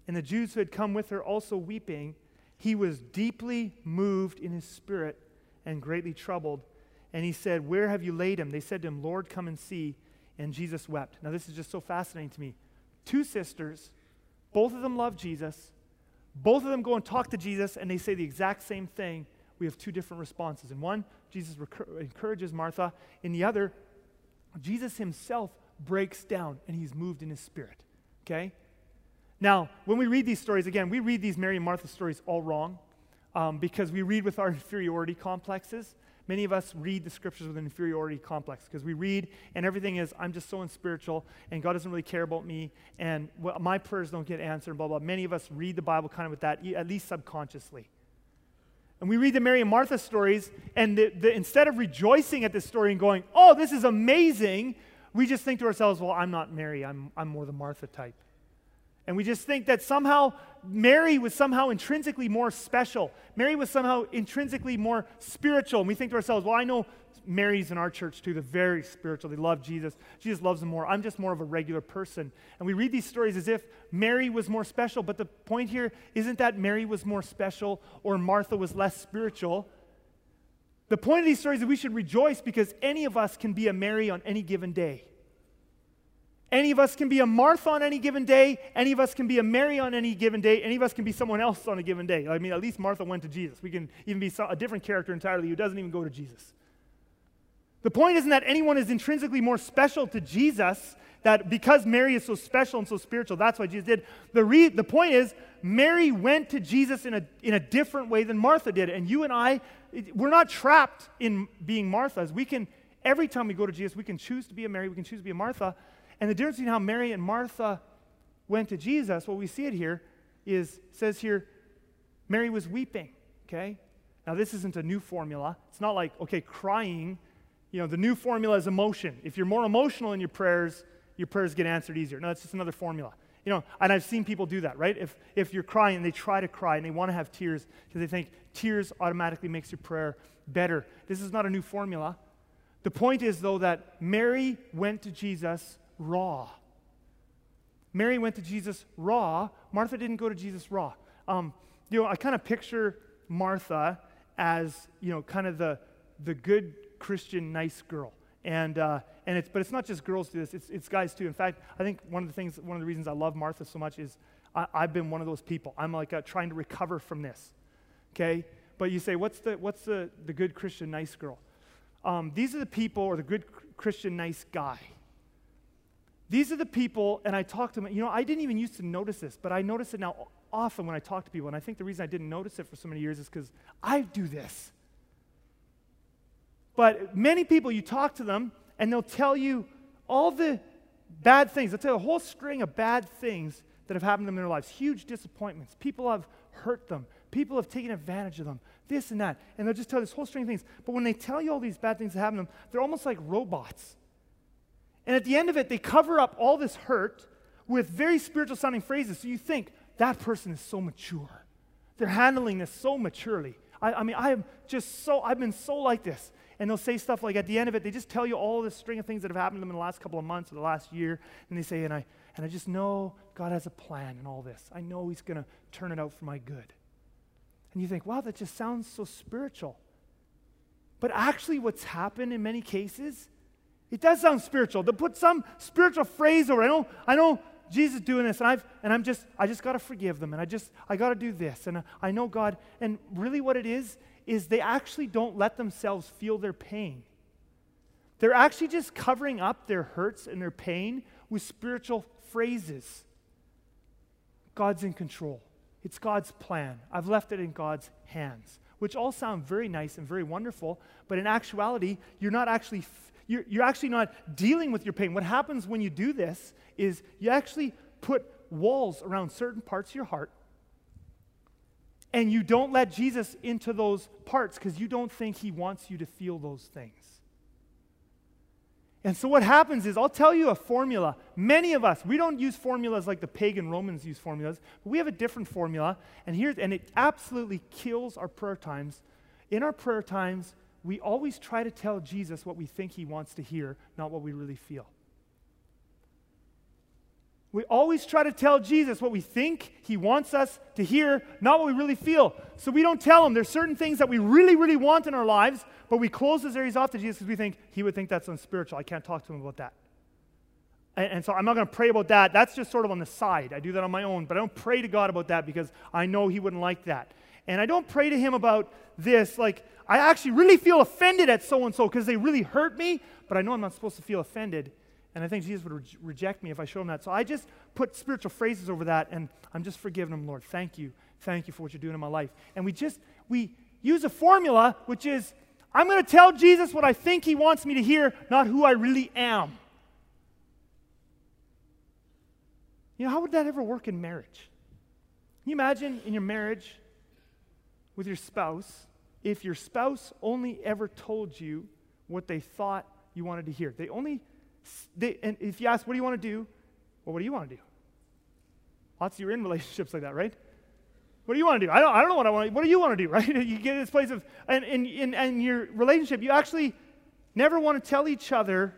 and the Jews who had come with her also weeping, he was deeply moved in his spirit and greatly troubled. And he said, Where have you laid him? They said to him, Lord, come and see. And Jesus wept. Now, this is just so fascinating to me. Two sisters, both of them love Jesus. Both of them go and talk to Jesus, and they say the exact same thing. We have two different responses. In one, Jesus recur- encourages Martha. In the other, Jesus himself breaks down and he's moved in his spirit. Okay? Now, when we read these stories, again, we read these Mary and Martha stories all wrong um, because we read with our inferiority complexes. Many of us read the scriptures with an inferiority complex because we read and everything is, I'm just so unspiritual and God doesn't really care about me and my prayers don't get answered, blah, blah. Many of us read the Bible kind of with that, at least subconsciously. And we read the Mary and Martha stories, and the, the, instead of rejoicing at this story and going, oh, this is amazing, we just think to ourselves, well, I'm not Mary, I'm, I'm more the Martha type. And we just think that somehow Mary was somehow intrinsically more special. Mary was somehow intrinsically more spiritual. And we think to ourselves, well, I know Mary's in our church too. They're very spiritual. They love Jesus. Jesus loves them more. I'm just more of a regular person. And we read these stories as if Mary was more special. But the point here isn't that Mary was more special or Martha was less spiritual. The point of these stories is that we should rejoice because any of us can be a Mary on any given day. Any of us can be a Martha on any given day. Any of us can be a Mary on any given day. Any of us can be someone else on a given day. I mean, at least Martha went to Jesus. We can even be a different character entirely who doesn't even go to Jesus. The point isn't that anyone is intrinsically more special to Jesus, that because Mary is so special and so spiritual, that's why Jesus did. The, re- the point is, Mary went to Jesus in a, in a different way than Martha did. And you and I, we're not trapped in being Marthas. We can, every time we go to Jesus, we can choose to be a Mary, we can choose to be a Martha. And the difference between how Mary and Martha went to Jesus, what we see it here, is says here, Mary was weeping. Okay? Now this isn't a new formula. It's not like, okay, crying. You know, the new formula is emotion. If you're more emotional in your prayers, your prayers get answered easier. No, it's just another formula. You know, and I've seen people do that, right? If, if you're crying and they try to cry and they want to have tears because they think tears automatically makes your prayer better. This is not a new formula. The point is, though, that Mary went to Jesus raw. Mary went to Jesus raw. Martha didn't go to Jesus raw. Um, you know, I kind of picture Martha as, you know, kind of the, the good Christian, nice girl. And, uh, and it's, but it's not just girls do this, it's, it's guys too. In fact, I think one of the things, one of the reasons I love Martha so much is I, have been one of those people. I'm like uh, trying to recover from this. Okay? But you say, what's the, what's the, the good Christian, nice girl? Um, these are the people, or the good Christian, nice guy. These are the people, and I talk to them. You know, I didn't even used to notice this, but I notice it now often when I talk to people. And I think the reason I didn't notice it for so many years is because I do this. But many people, you talk to them, and they'll tell you all the bad things. They'll tell you a whole string of bad things that have happened to them in their lives, huge disappointments. People have hurt them, people have taken advantage of them, this and that. And they'll just tell this whole string of things. But when they tell you all these bad things that happen to them, they're almost like robots. And at the end of it, they cover up all this hurt with very spiritual sounding phrases. So you think, that person is so mature. They're handling this so maturely. I, I mean, I am just so, I've been so like this. And they'll say stuff like at the end of it, they just tell you all this string of things that have happened to them in the last couple of months or the last year. And they say, and I, and I just know God has a plan in all this. I know He's going to turn it out for my good. And you think, wow, that just sounds so spiritual. But actually, what's happened in many cases it does sound spiritual. To put some spiritual phrase over. I know, I know Jesus doing this, and I've and I'm just I just got to forgive them, and I just I got to do this, and I know God. And really, what it is is they actually don't let themselves feel their pain. They're actually just covering up their hurts and their pain with spiritual phrases. God's in control. It's God's plan. I've left it in God's hands, which all sound very nice and very wonderful, but in actuality, you're not actually you're, you're actually not dealing with your pain. What happens when you do this is you actually put walls around certain parts of your heart and you don't let Jesus into those parts because you don't think he wants you to feel those things. And so what happens is, I'll tell you a formula. Many of us, we don't use formulas like the pagan Romans use formulas, but we have a different formula. And here, and it absolutely kills our prayer times. In our prayer times, we always try to tell Jesus what we think he wants to hear, not what we really feel. We always try to tell Jesus what we think he wants us to hear, not what we really feel. So we don't tell him. There's certain things that we really, really want in our lives, but we close those areas off to Jesus because we think he would think that's unspiritual. I can't talk to him about that. And, and so I'm not going to pray about that. That's just sort of on the side. I do that on my own, but I don't pray to God about that because I know he wouldn't like that. And I don't pray to him about this, like, I actually really feel offended at so and so because they really hurt me, but I know I'm not supposed to feel offended. And I think Jesus would re- reject me if I showed him that. So I just put spiritual phrases over that, and I'm just forgiving him, Lord. Thank you. Thank you for what you're doing in my life. And we just, we use a formula, which is, I'm going to tell Jesus what I think he wants me to hear, not who I really am. You know, how would that ever work in marriage? Can you imagine in your marriage with your spouse if your spouse only ever told you what they thought you wanted to hear? They only they, and if you ask, what do you want to do? Well, what do you want to do? Lots of you are in relationships like that, right? What do you want to do? I don't, I don't know what I want to What do you want to do, right? You get this place of, and in, in, in your relationship, you actually never want to tell each other.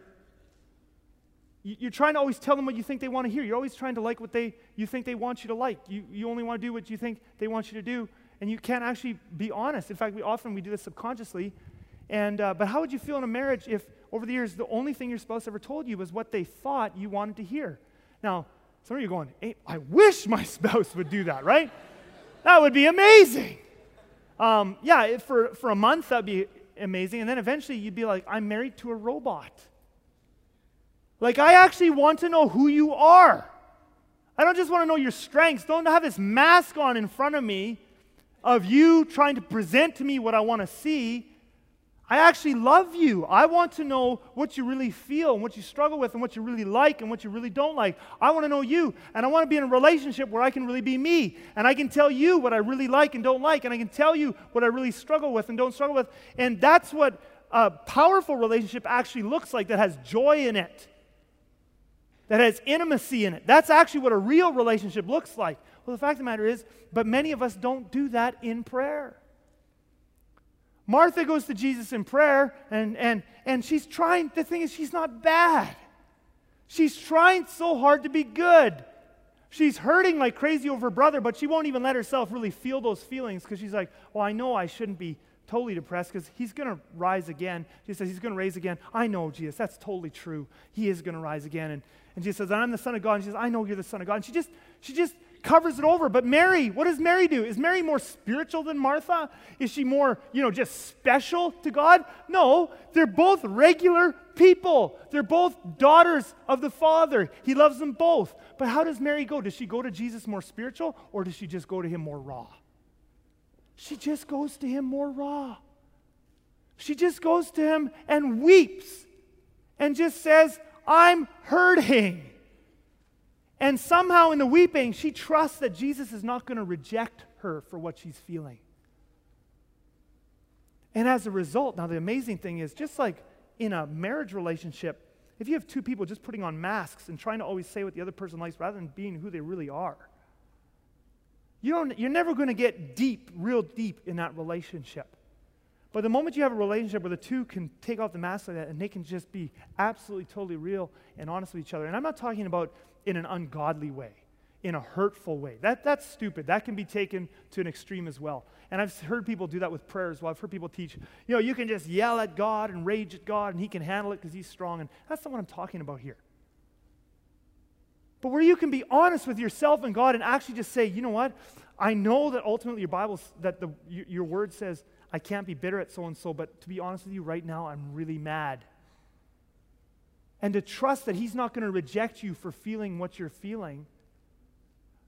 You're trying to always tell them what you think they want to hear. You're always trying to like what they, you think they want you to like. You, you only want to do what you think they want you to do. And you can't actually be honest. In fact, we often we do this subconsciously. And, uh, but how would you feel in a marriage if over the years, the only thing your spouse ever told you was what they thought you wanted to hear. Now, some of you are going, hey, I wish my spouse would do that, right? that would be amazing. Um, yeah, for, for a month, that'd be amazing. And then eventually you'd be like, I'm married to a robot. Like, I actually want to know who you are. I don't just want to know your strengths. Don't have this mask on in front of me of you trying to present to me what I want to see. I actually love you. I want to know what you really feel and what you struggle with and what you really like and what you really don't like. I want to know you. And I want to be in a relationship where I can really be me. And I can tell you what I really like and don't like. And I can tell you what I really struggle with and don't struggle with. And that's what a powerful relationship actually looks like that has joy in it, that has intimacy in it. That's actually what a real relationship looks like. Well, the fact of the matter is, but many of us don't do that in prayer. Martha goes to Jesus in prayer, and, and, and she's trying, the thing is, she's not bad. She's trying so hard to be good. She's hurting like crazy over her brother, but she won't even let herself really feel those feelings because she's like, well, I know I shouldn't be totally depressed because he's going to rise again. She says, he's going to raise again. I know, Jesus, that's totally true. He is going to rise again. And, and Jesus says, I'm the Son of God. And she says, I know you're the Son of God. And she just, she just covers it over. But Mary, what does Mary do? Is Mary more spiritual than Martha? Is she more, you know, just special to God? No, they're both regular people. They're both daughters of the Father. He loves them both. But how does Mary go? Does she go to Jesus more spiritual or does she just go to him more raw? She just goes to him more raw. She just goes to him and weeps and just says, I'm hurting. And somehow in the weeping, she trusts that Jesus is not going to reject her for what she's feeling. And as a result, now the amazing thing is just like in a marriage relationship, if you have two people just putting on masks and trying to always say what the other person likes rather than being who they really are, you don't, you're never going to get deep, real deep in that relationship. But the moment you have a relationship where the two can take off the mask like that and they can just be absolutely, totally real and honest with each other, and I'm not talking about in an ungodly way, in a hurtful way. That, that's stupid. That can be taken to an extreme as well. And I've heard people do that with prayer as well. I've heard people teach, you know, you can just yell at God and rage at God and He can handle it because He's strong. And that's not what I'm talking about here. But where you can be honest with yourself and God and actually just say, you know what? I know that ultimately your Bible, that the, your word says, I can't be bitter at so and so, but to be honest with you, right now, I'm really mad and to trust that He's not going to reject you for feeling what you're feeling.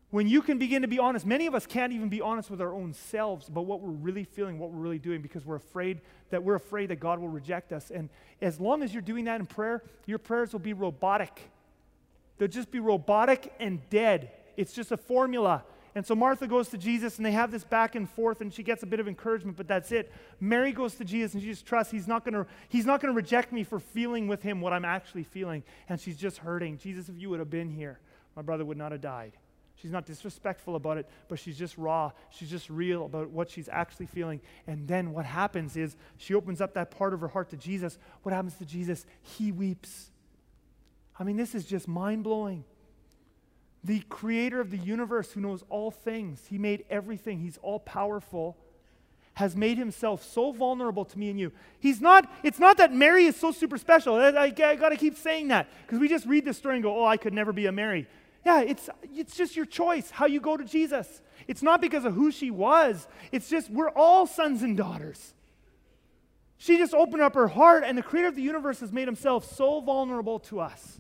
When you can begin to be honest, many of us can't even be honest with our own selves about what we're really feeling, what we're really doing, because we're afraid that we're afraid that God will reject us. And as long as you're doing that in prayer, your prayers will be robotic. They'll just be robotic and dead. It's just a formula. And so Martha goes to Jesus and they have this back and forth and she gets a bit of encouragement, but that's it. Mary goes to Jesus and she just trusts he's not gonna he's not gonna reject me for feeling with him what I'm actually feeling. And she's just hurting. Jesus, if you would have been here, my brother would not have died. She's not disrespectful about it, but she's just raw. She's just real about what she's actually feeling. And then what happens is she opens up that part of her heart to Jesus. What happens to Jesus? He weeps. I mean, this is just mind blowing the creator of the universe who knows all things, he made everything, he's all powerful, has made himself so vulnerable to me and you. He's not, it's not that Mary is so super special. I, I, I got to keep saying that because we just read this story and go, oh, I could never be a Mary. Yeah, it's, it's just your choice how you go to Jesus. It's not because of who she was, it's just we're all sons and daughters. She just opened up her heart, and the creator of the universe has made himself so vulnerable to us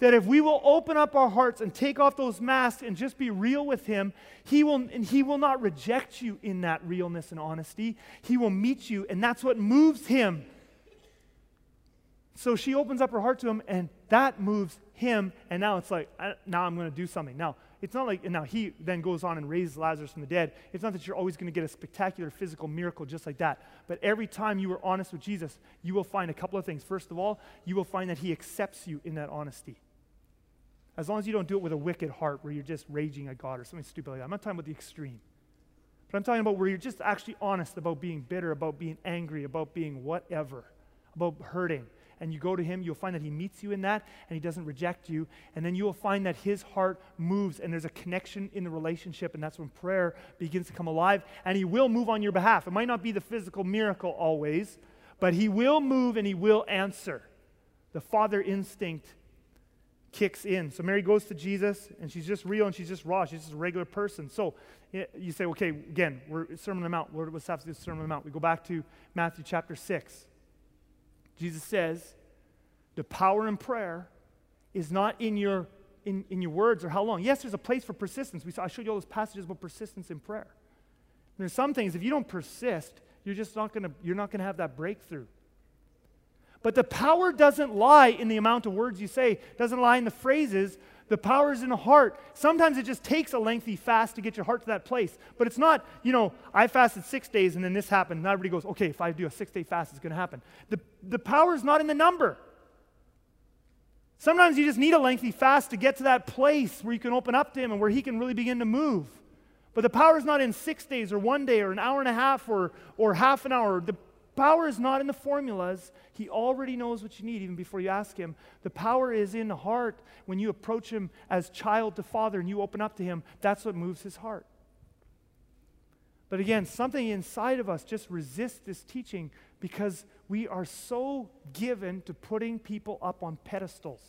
that if we will open up our hearts and take off those masks and just be real with him he will and he will not reject you in that realness and honesty. He will meet you and that's what moves him. So she opens up her heart to him and that moves him and now it's like now i'm going to do something. Now it's not like now he then goes on and raises lazarus from the dead. It's not that you're always going to get a spectacular physical miracle just like that but every time you are honest with jesus you will find a couple of things. First of all you will find that he accepts you in that honesty as long as you don't do it with a wicked heart where you're just raging at God or something stupid like that. I'm not talking about the extreme. But I'm talking about where you're just actually honest about being bitter, about being angry, about being whatever, about hurting. And you go to him, you'll find that he meets you in that and he doesn't reject you. And then you will find that his heart moves and there's a connection in the relationship. And that's when prayer begins to come alive. And he will move on your behalf. It might not be the physical miracle always, but he will move and he will answer. The father instinct kicks in. So Mary goes to Jesus, and she's just real and she's just raw. She's just a regular person. So you say, okay, again, we're Sermon on the Mount. What does to Sermon on the Mount? We go back to Matthew chapter 6. Jesus says, the power in prayer is not in your, in, in your words or how long. Yes, there's a place for persistence. We saw, I showed you all those passages about persistence in prayer. There's some things, if you don't persist, you're just not going to, you're not going to have that breakthrough. But the power doesn't lie in the amount of words you say, doesn't lie in the phrases. The power is in the heart. Sometimes it just takes a lengthy fast to get your heart to that place. But it's not, you know, I fasted six days and then this happened. And everybody goes, okay, if I do a six day fast, it's going to happen. The, the power is not in the number. Sometimes you just need a lengthy fast to get to that place where you can open up to Him and where He can really begin to move. But the power is not in six days or one day or an hour and a half or, or half an hour. The power is not in the formulas. He already knows what you need even before you ask Him. The power is in the heart when you approach Him as child to Father and you open up to Him. That's what moves His heart. But again, something inside of us just resists this teaching because we are so given to putting people up on pedestals.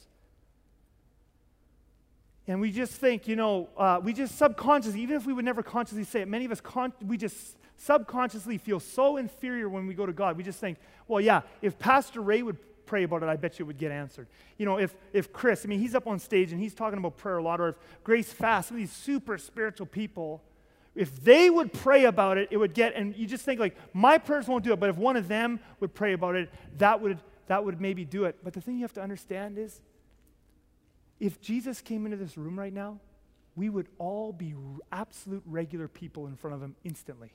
And we just think, you know, uh, we just subconsciously, even if we would never consciously say it, many of us, con- we just subconsciously feel so inferior when we go to God. We just think, well, yeah, if Pastor Ray would pray about it, I bet you it would get answered. You know, if, if Chris, I mean, he's up on stage and he's talking about prayer a lot, or if Grace Fast, some of these super spiritual people, if they would pray about it, it would get, and you just think like, my prayers won't do it, but if one of them would pray about it, that would, that would maybe do it. But the thing you have to understand is, if Jesus came into this room right now, we would all be absolute regular people in front of him instantly.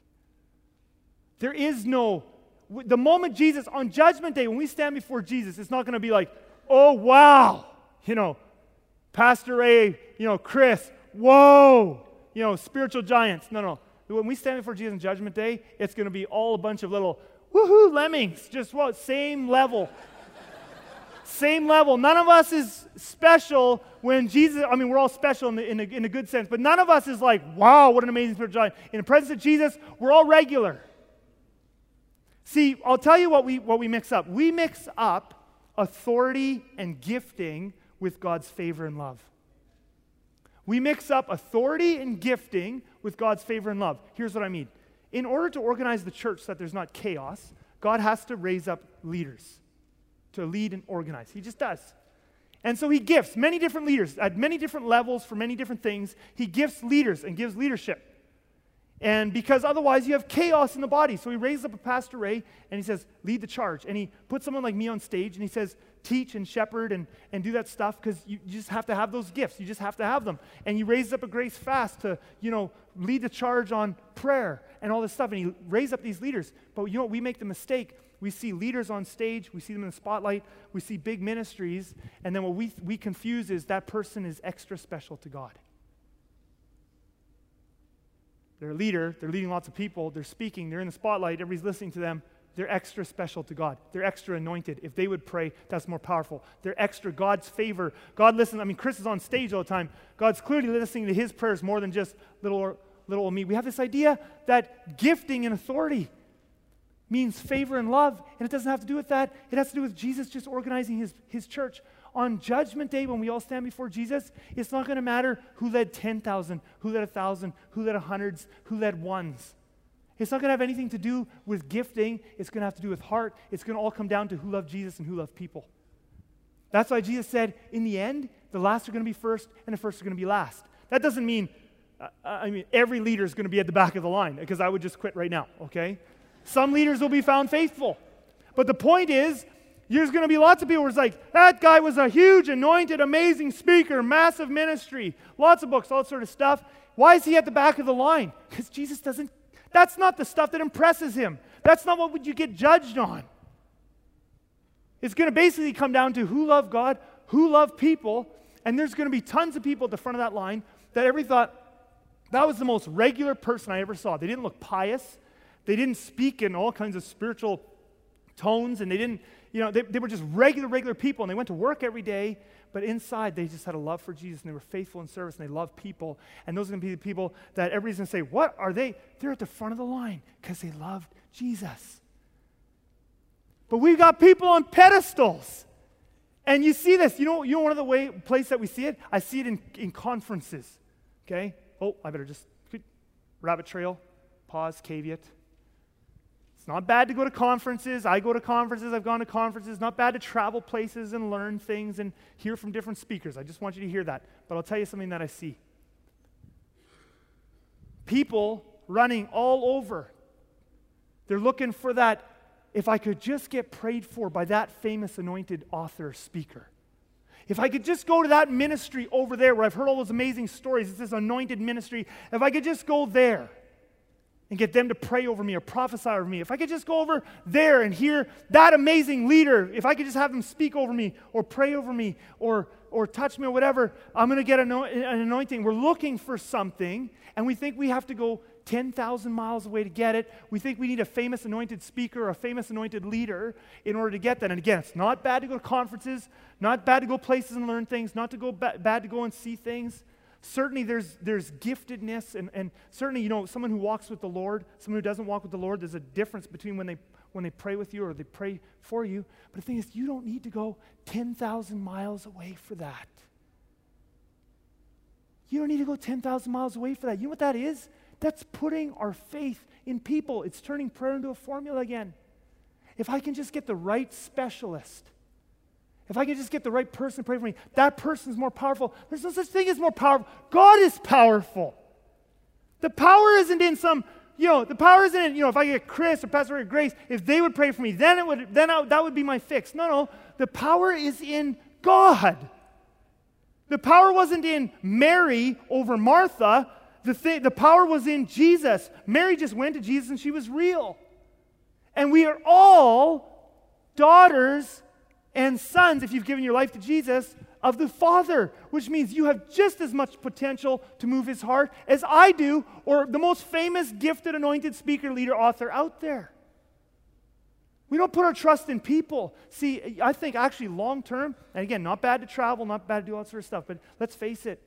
There is no, the moment Jesus, on Judgment Day, when we stand before Jesus, it's not going to be like, oh, wow, you know, Pastor A, you know, Chris, whoa, you know, spiritual giants. No, no. When we stand before Jesus on Judgment Day, it's going to be all a bunch of little woohoo lemmings, just what? Same level. Same level. None of us is special when Jesus, I mean, we're all special in, the, in, a, in a good sense, but none of us is like, wow, what an amazing spiritual giant. In the presence of Jesus, we're all regular. See, I'll tell you what we, what we mix up. We mix up authority and gifting with God's favor and love. We mix up authority and gifting with God's favor and love. Here's what I mean. In order to organize the church so that there's not chaos, God has to raise up leaders to lead and organize. He just does. And so he gifts many different leaders at many different levels for many different things. He gifts leaders and gives leadership. And because otherwise you have chaos in the body. So he raises up a Pastor Ray and he says, lead the charge. And he puts someone like me on stage and he says, teach and shepherd and, and do that stuff because you, just have to have those gifts. You just have to have them. And he raises up a grace fast to, you know, lead the charge on prayer and all this stuff. And he raises up these leaders. But you know what? We make the mistake. We see leaders on stage, we see them in the spotlight, we see big ministries, and then what we, we confuse is that person is extra special to God. They're a leader, they're leading lots of people, they're speaking, they're in the spotlight, everybody's listening to them. They're extra special to God. They're extra anointed. If they would pray, that's more powerful. They're extra God's favor. God listens. I mean, Chris is on stage all the time. God's clearly listening to his prayers more than just little, little old me. We have this idea that gifting and authority means favor and love, and it doesn't have to do with that. It has to do with Jesus just organizing his, his church on Judgment Day, when we all stand before Jesus, it's not going to matter who led 10,000, who led 1,000, who led hundreds, who led ones. It's not going to have anything to do with gifting. It's going to have to do with heart. It's going to all come down to who loved Jesus and who loved people. That's why Jesus said, in the end, the last are going to be first and the first are going to be last. That doesn't mean, uh, I mean, every leader is going to be at the back of the line because I would just quit right now, okay? Some leaders will be found faithful. But the point is, there's going to be lots of people who's like, that guy was a huge, anointed, amazing speaker, massive ministry, lots of books, all sort of stuff. Why is he at the back of the line? Because Jesus doesn't, that's not the stuff that impresses him. That's not what would you get judged on. It's going to basically come down to who love God, who love people, and there's going to be tons of people at the front of that line that every thought, that was the most regular person I ever saw. They didn't look pious. They didn't speak in all kinds of spiritual tones, and they didn't you know, they, they were just regular, regular people, and they went to work every day, but inside they just had a love for Jesus, and they were faithful in service, and they loved people. And those are going to be the people that everybody's going to say, What are they? They're at the front of the line because they loved Jesus. But we've got people on pedestals. And you see this. You know, you know one of the way place that we see it? I see it in, in conferences. Okay? Oh, I better just rabbit trail, pause, caveat. It's not bad to go to conferences. I go to conferences. I've gone to conferences. It's not bad to travel places and learn things and hear from different speakers. I just want you to hear that. But I'll tell you something that I see. People running all over. They're looking for that, if I could just get prayed for by that famous anointed author speaker. If I could just go to that ministry over there where I've heard all those amazing stories, it's this anointed ministry. If I could just go there and get them to pray over me or prophesy over me, if I could just go over there and hear that amazing leader, if I could just have them speak over me or pray over me or, or touch me or whatever, I'm going to get an anointing. We're looking for something, and we think we have to go 10,000 miles away to get it. We think we need a famous anointed speaker or a famous anointed leader in order to get that. And again, it's not bad to go to conferences, not bad to go places and learn things, not to go ba- bad to go and see things. Certainly, there's, there's giftedness, and, and certainly, you know, someone who walks with the Lord, someone who doesn't walk with the Lord, there's a difference between when they, when they pray with you or they pray for you. But the thing is, you don't need to go 10,000 miles away for that. You don't need to go 10,000 miles away for that. You know what that is? That's putting our faith in people. It's turning prayer into a formula again. If I can just get the right specialist, if I can just get the right person to pray for me, that person's more powerful. There's no such thing as more powerful. God is powerful. The power isn't in some, you know, the power isn't in, you know, if I get Chris or Pastor Grace, if they would pray for me, then it would, then I, that would be my fix. No, no. The power is in God. The power wasn't in Mary over Martha. The, thing, the power was in Jesus. Mary just went to Jesus and she was real. And we are all daughters and sons, if you've given your life to Jesus, of the Father, which means you have just as much potential to move his heart as I do, or the most famous, gifted, anointed speaker, leader, author out there. We don't put our trust in people. See, I think actually long term, and again, not bad to travel, not bad to do all sort of stuff, but let's face it.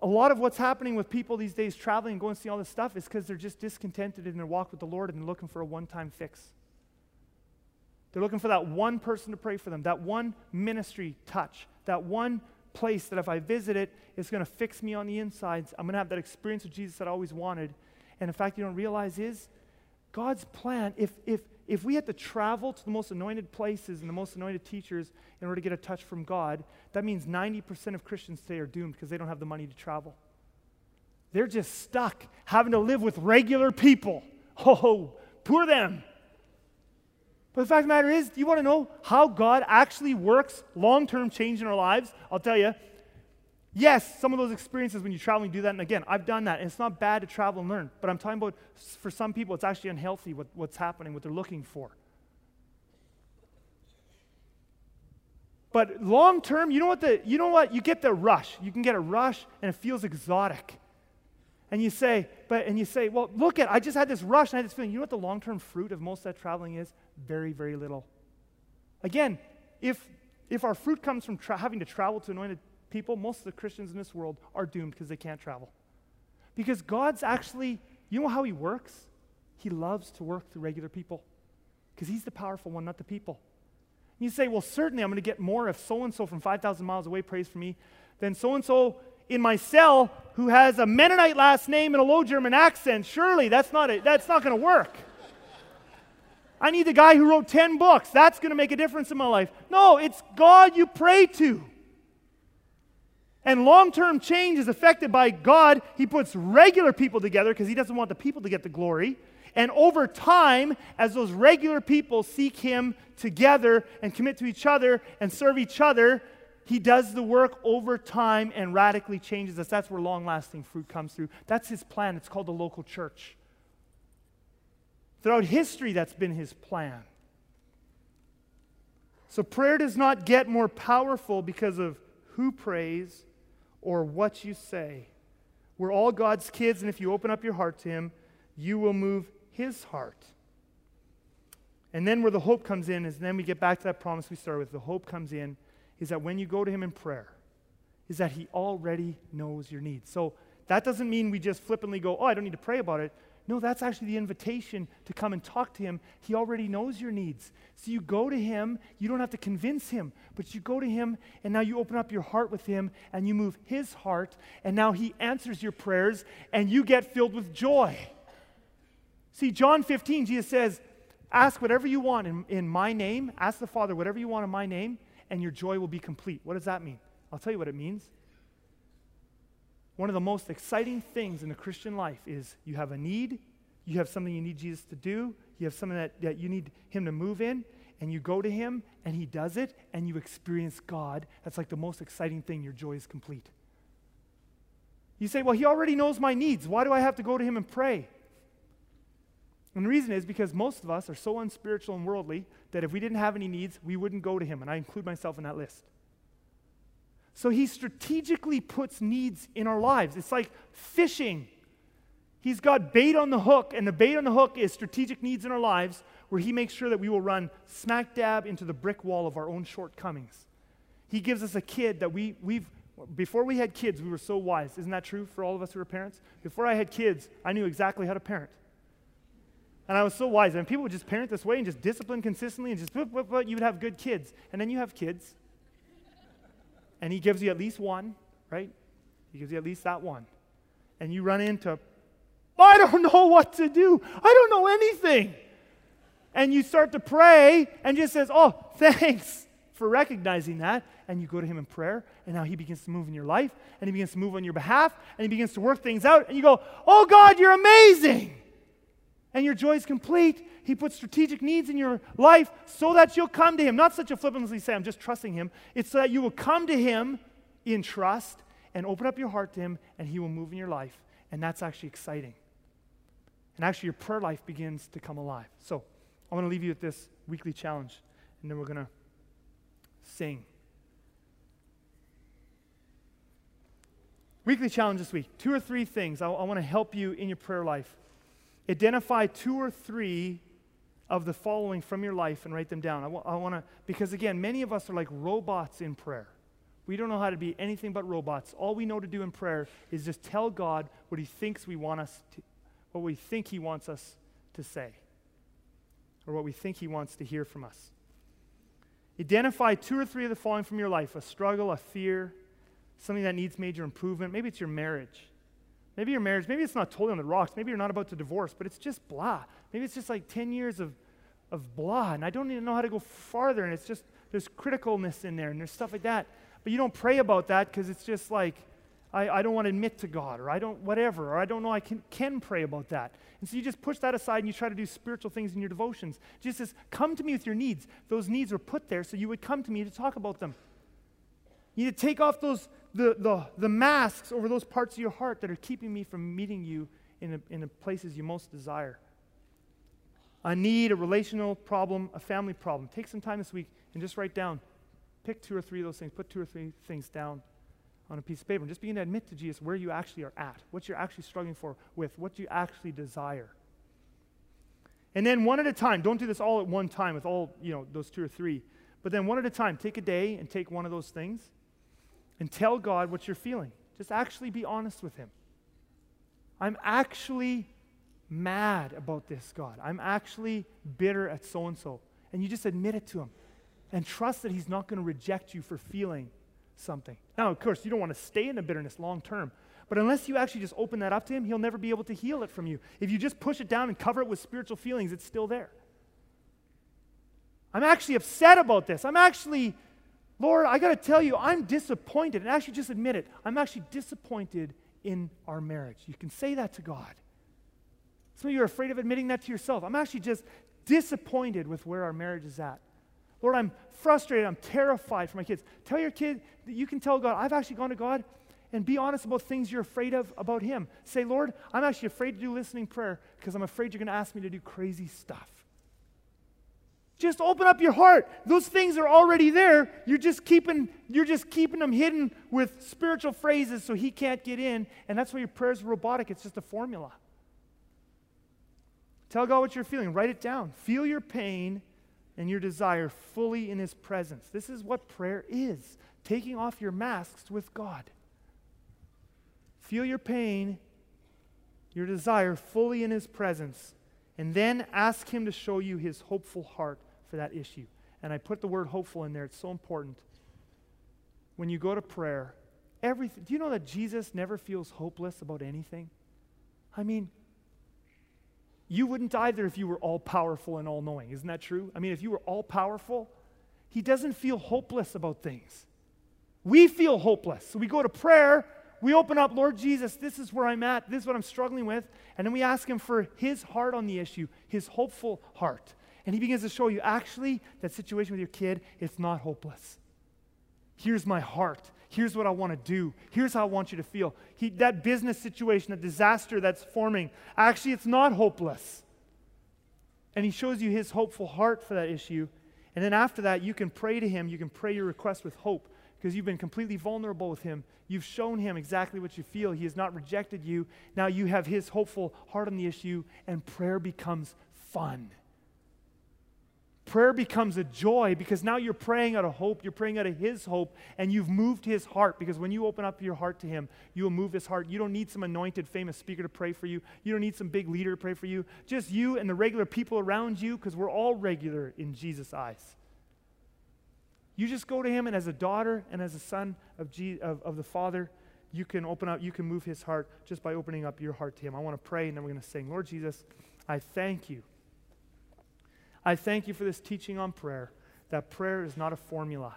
A lot of what's happening with people these days traveling and going to see all this stuff is because they're just discontented in their walk with the Lord and they're looking for a one time fix. They're looking for that one person to pray for them, that one ministry touch, that one place that if I visit it, it's going to fix me on the insides. I'm going to have that experience with Jesus that I always wanted. And in fact, you don't realize is God's plan, if, if, if we had to travel to the most anointed places and the most anointed teachers in order to get a touch from God, that means 90% of Christians today are doomed because they don't have the money to travel. They're just stuck having to live with regular people. Oh, poor them. But the fact of the matter is, do you want to know how God actually works long term change in our lives? I'll tell you. Yes, some of those experiences when you travel and do that, and again, I've done that, and it's not bad to travel and learn, but I'm talking about for some people, it's actually unhealthy what, what's happening, what they're looking for. But long term, you know what the you know what? You get the rush. You can get a rush and it feels exotic. And you say, but and you say, well, look at I just had this rush and I had this feeling. You know what the long-term fruit of most of that traveling is? Very, very little. Again, if if our fruit comes from tra- having to travel to anointed people, most of the Christians in this world are doomed because they can't travel. Because God's actually, you know how He works? He loves to work through regular people because He's the powerful one, not the people. And You say, well, certainly I'm going to get more if so and so from 5,000 miles away prays for me than so and so in my cell who has a Mennonite last name and a low German accent. Surely that's not, that's not going to work. I need the guy who wrote 10 books. That's going to make a difference in my life. No, it's God you pray to. And long term change is affected by God. He puts regular people together because He doesn't want the people to get the glory. And over time, as those regular people seek Him together and commit to each other and serve each other, He does the work over time and radically changes us. That's where long lasting fruit comes through. That's His plan. It's called the local church. Throughout history, that's been His plan. So prayer does not get more powerful because of who prays or what you say. We're all God's kids, and if you open up your heart to Him, you will move his heart. And then where the hope comes in is then we get back to that promise we started with. The hope comes in is that when you go to him in prayer, is that he already knows your needs. So that doesn't mean we just flippantly go, oh, I don't need to pray about it. No, that's actually the invitation to come and talk to him. He already knows your needs. So you go to him, you don't have to convince him, but you go to him and now you open up your heart with him and you move his heart, and now he answers your prayers and you get filled with joy. See, John 15, Jesus says, Ask whatever you want in, in my name. Ask the Father whatever you want in my name, and your joy will be complete. What does that mean? I'll tell you what it means. One of the most exciting things in the Christian life is you have a need, you have something you need Jesus to do, you have something that, that you need Him to move in, and you go to Him, and He does it, and you experience God. That's like the most exciting thing. Your joy is complete. You say, Well, He already knows my needs. Why do I have to go to Him and pray? And the reason is because most of us are so unspiritual and worldly that if we didn't have any needs, we wouldn't go to Him. And I include myself in that list. So He strategically puts needs in our lives. It's like fishing. He's got bait on the hook, and the bait on the hook is strategic needs in our lives where He makes sure that we will run smack dab into the brick wall of our own shortcomings. He gives us a kid that we, we've, before we had kids, we were so wise. Isn't that true for all of us who are parents? Before I had kids, I knew exactly how to parent. And I was so wise. And people would just parent this way and just discipline consistently and just, but, but, you would have good kids. And then you have kids. And he gives you at least one, right? He gives you at least that one. And you run into, I don't know what to do. I don't know anything. And you start to pray and just says, Oh, thanks for recognizing that. And you go to him in prayer, and now he begins to move in your life, and he begins to move on your behalf, and he begins to work things out, and you go, Oh God, you're amazing and your joy is complete. He puts strategic needs in your life so that you'll come to Him. Not such a flippantly say, I'm just trusting Him. It's so that you will come to Him in trust and open up your heart to Him, and He will move in your life. And that's actually exciting. And actually, your prayer life begins to come alive. So, I want to leave you with this weekly challenge, and then we're going to sing. Weekly challenge this week. Two or three things I, I want to help you in your prayer life Identify two or three of the following from your life and write them down. I, w- I want to, because again, many of us are like robots in prayer. We don't know how to be anything but robots. All we know to do in prayer is just tell God what He thinks we want us to, what we think He wants us to say, or what we think He wants to hear from us. Identify two or three of the following from your life a struggle, a fear, something that needs major improvement. Maybe it's your marriage. Maybe your marriage, maybe it's not totally on the rocks. Maybe you're not about to divorce, but it's just blah. Maybe it's just like 10 years of, of blah, and I don't even know how to go farther, and it's just, there's criticalness in there, and there's stuff like that. But you don't pray about that because it's just like, I, I don't want to admit to God, or I don't, whatever, or I don't know I can, can pray about that. And so you just push that aside and you try to do spiritual things in your devotions. Jesus says, Come to me with your needs. Those needs were put there so you would come to me to talk about them. You need to take off those, the, the, the masks over those parts of your heart that are keeping me from meeting you in, a, in the places you most desire. A need, a relational problem, a family problem. Take some time this week and just write down. Pick two or three of those things. Put two or three things down on a piece of paper and just begin to admit to Jesus where you actually are at, what you're actually struggling for with, what you actually desire. And then one at a time, don't do this all at one time with all, you know, those two or three, but then one at a time, take a day and take one of those things and tell God what you're feeling. Just actually be honest with Him. I'm actually mad about this, God. I'm actually bitter at so and so. And you just admit it to Him and trust that He's not going to reject you for feeling something. Now, of course, you don't want to stay in the bitterness long term. But unless you actually just open that up to Him, He'll never be able to heal it from you. If you just push it down and cover it with spiritual feelings, it's still there. I'm actually upset about this. I'm actually, Lord, I got to tell you, I'm disappointed. And actually, just admit it. I'm actually disappointed in our marriage. You can say that to God. Some of you are afraid of admitting that to yourself. I'm actually just disappointed with where our marriage is at. Lord, I'm frustrated. I'm terrified for my kids. Tell your kid that you can tell God, I've actually gone to God and be honest about things you're afraid of about Him. Say, Lord, I'm actually afraid to do listening prayer because I'm afraid you're going to ask me to do crazy stuff. Just open up your heart. Those things are already there. You're just keeping, you're just keeping them hidden with spiritual phrases so he can't get in. And that's why your prayers are robotic. It's just a formula. Tell God what you're feeling. Write it down. Feel your pain and your desire fully in His presence. This is what prayer is taking off your masks with God. Feel your pain, your desire fully in His presence, and then ask Him to show you His hopeful heart for that issue. And I put the word hopeful in there, it's so important. When you go to prayer, everything, do you know that Jesus never feels hopeless about anything? I mean, you wouldn't either if you were all powerful and all knowing. Isn't that true? I mean, if you were all powerful, he doesn't feel hopeless about things. We feel hopeless. So we go to prayer, we open up, Lord Jesus, this is where I'm at, this is what I'm struggling with, and then we ask him for his heart on the issue, his hopeful heart. And he begins to show you actually that situation with your kid, it's not hopeless. Here's my heart. Here's what I want to do. Here's how I want you to feel. He, that business situation, that disaster that's forming, actually, it's not hopeless. And he shows you his hopeful heart for that issue. And then after that, you can pray to him. You can pray your request with hope because you've been completely vulnerable with him. You've shown him exactly what you feel. He has not rejected you. Now you have his hopeful heart on the issue, and prayer becomes fun. Prayer becomes a joy because now you're praying out of hope, you're praying out of His hope, and you've moved His heart. Because when you open up your heart to Him, you will move His heart. You don't need some anointed, famous speaker to pray for you, you don't need some big leader to pray for you. Just you and the regular people around you, because we're all regular in Jesus' eyes. You just go to Him, and as a daughter and as a son of, Je- of, of the Father, you can open up, you can move His heart just by opening up your heart to Him. I want to pray, and then we're going to sing, Lord Jesus, I thank you I thank you for this teaching on prayer, that prayer is not a formula.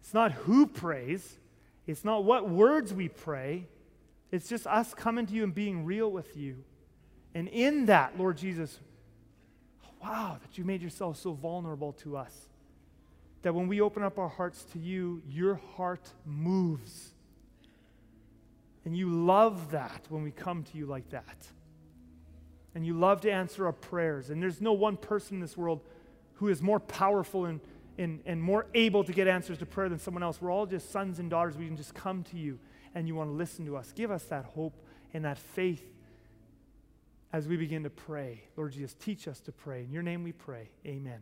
It's not who prays, it's not what words we pray. It's just us coming to you and being real with you. And in that, Lord Jesus, wow, that you made yourself so vulnerable to us. That when we open up our hearts to you, your heart moves. And you love that when we come to you like that and you love to answer our prayers. And there's no one person in this world who is more powerful and, and, and more able to get answers to prayer than someone else. We're all just sons and daughters. We can just come to you and you want to listen to us. Give us that hope and that faith as we begin to pray. Lord Jesus, teach us to pray. In your name we pray. Amen.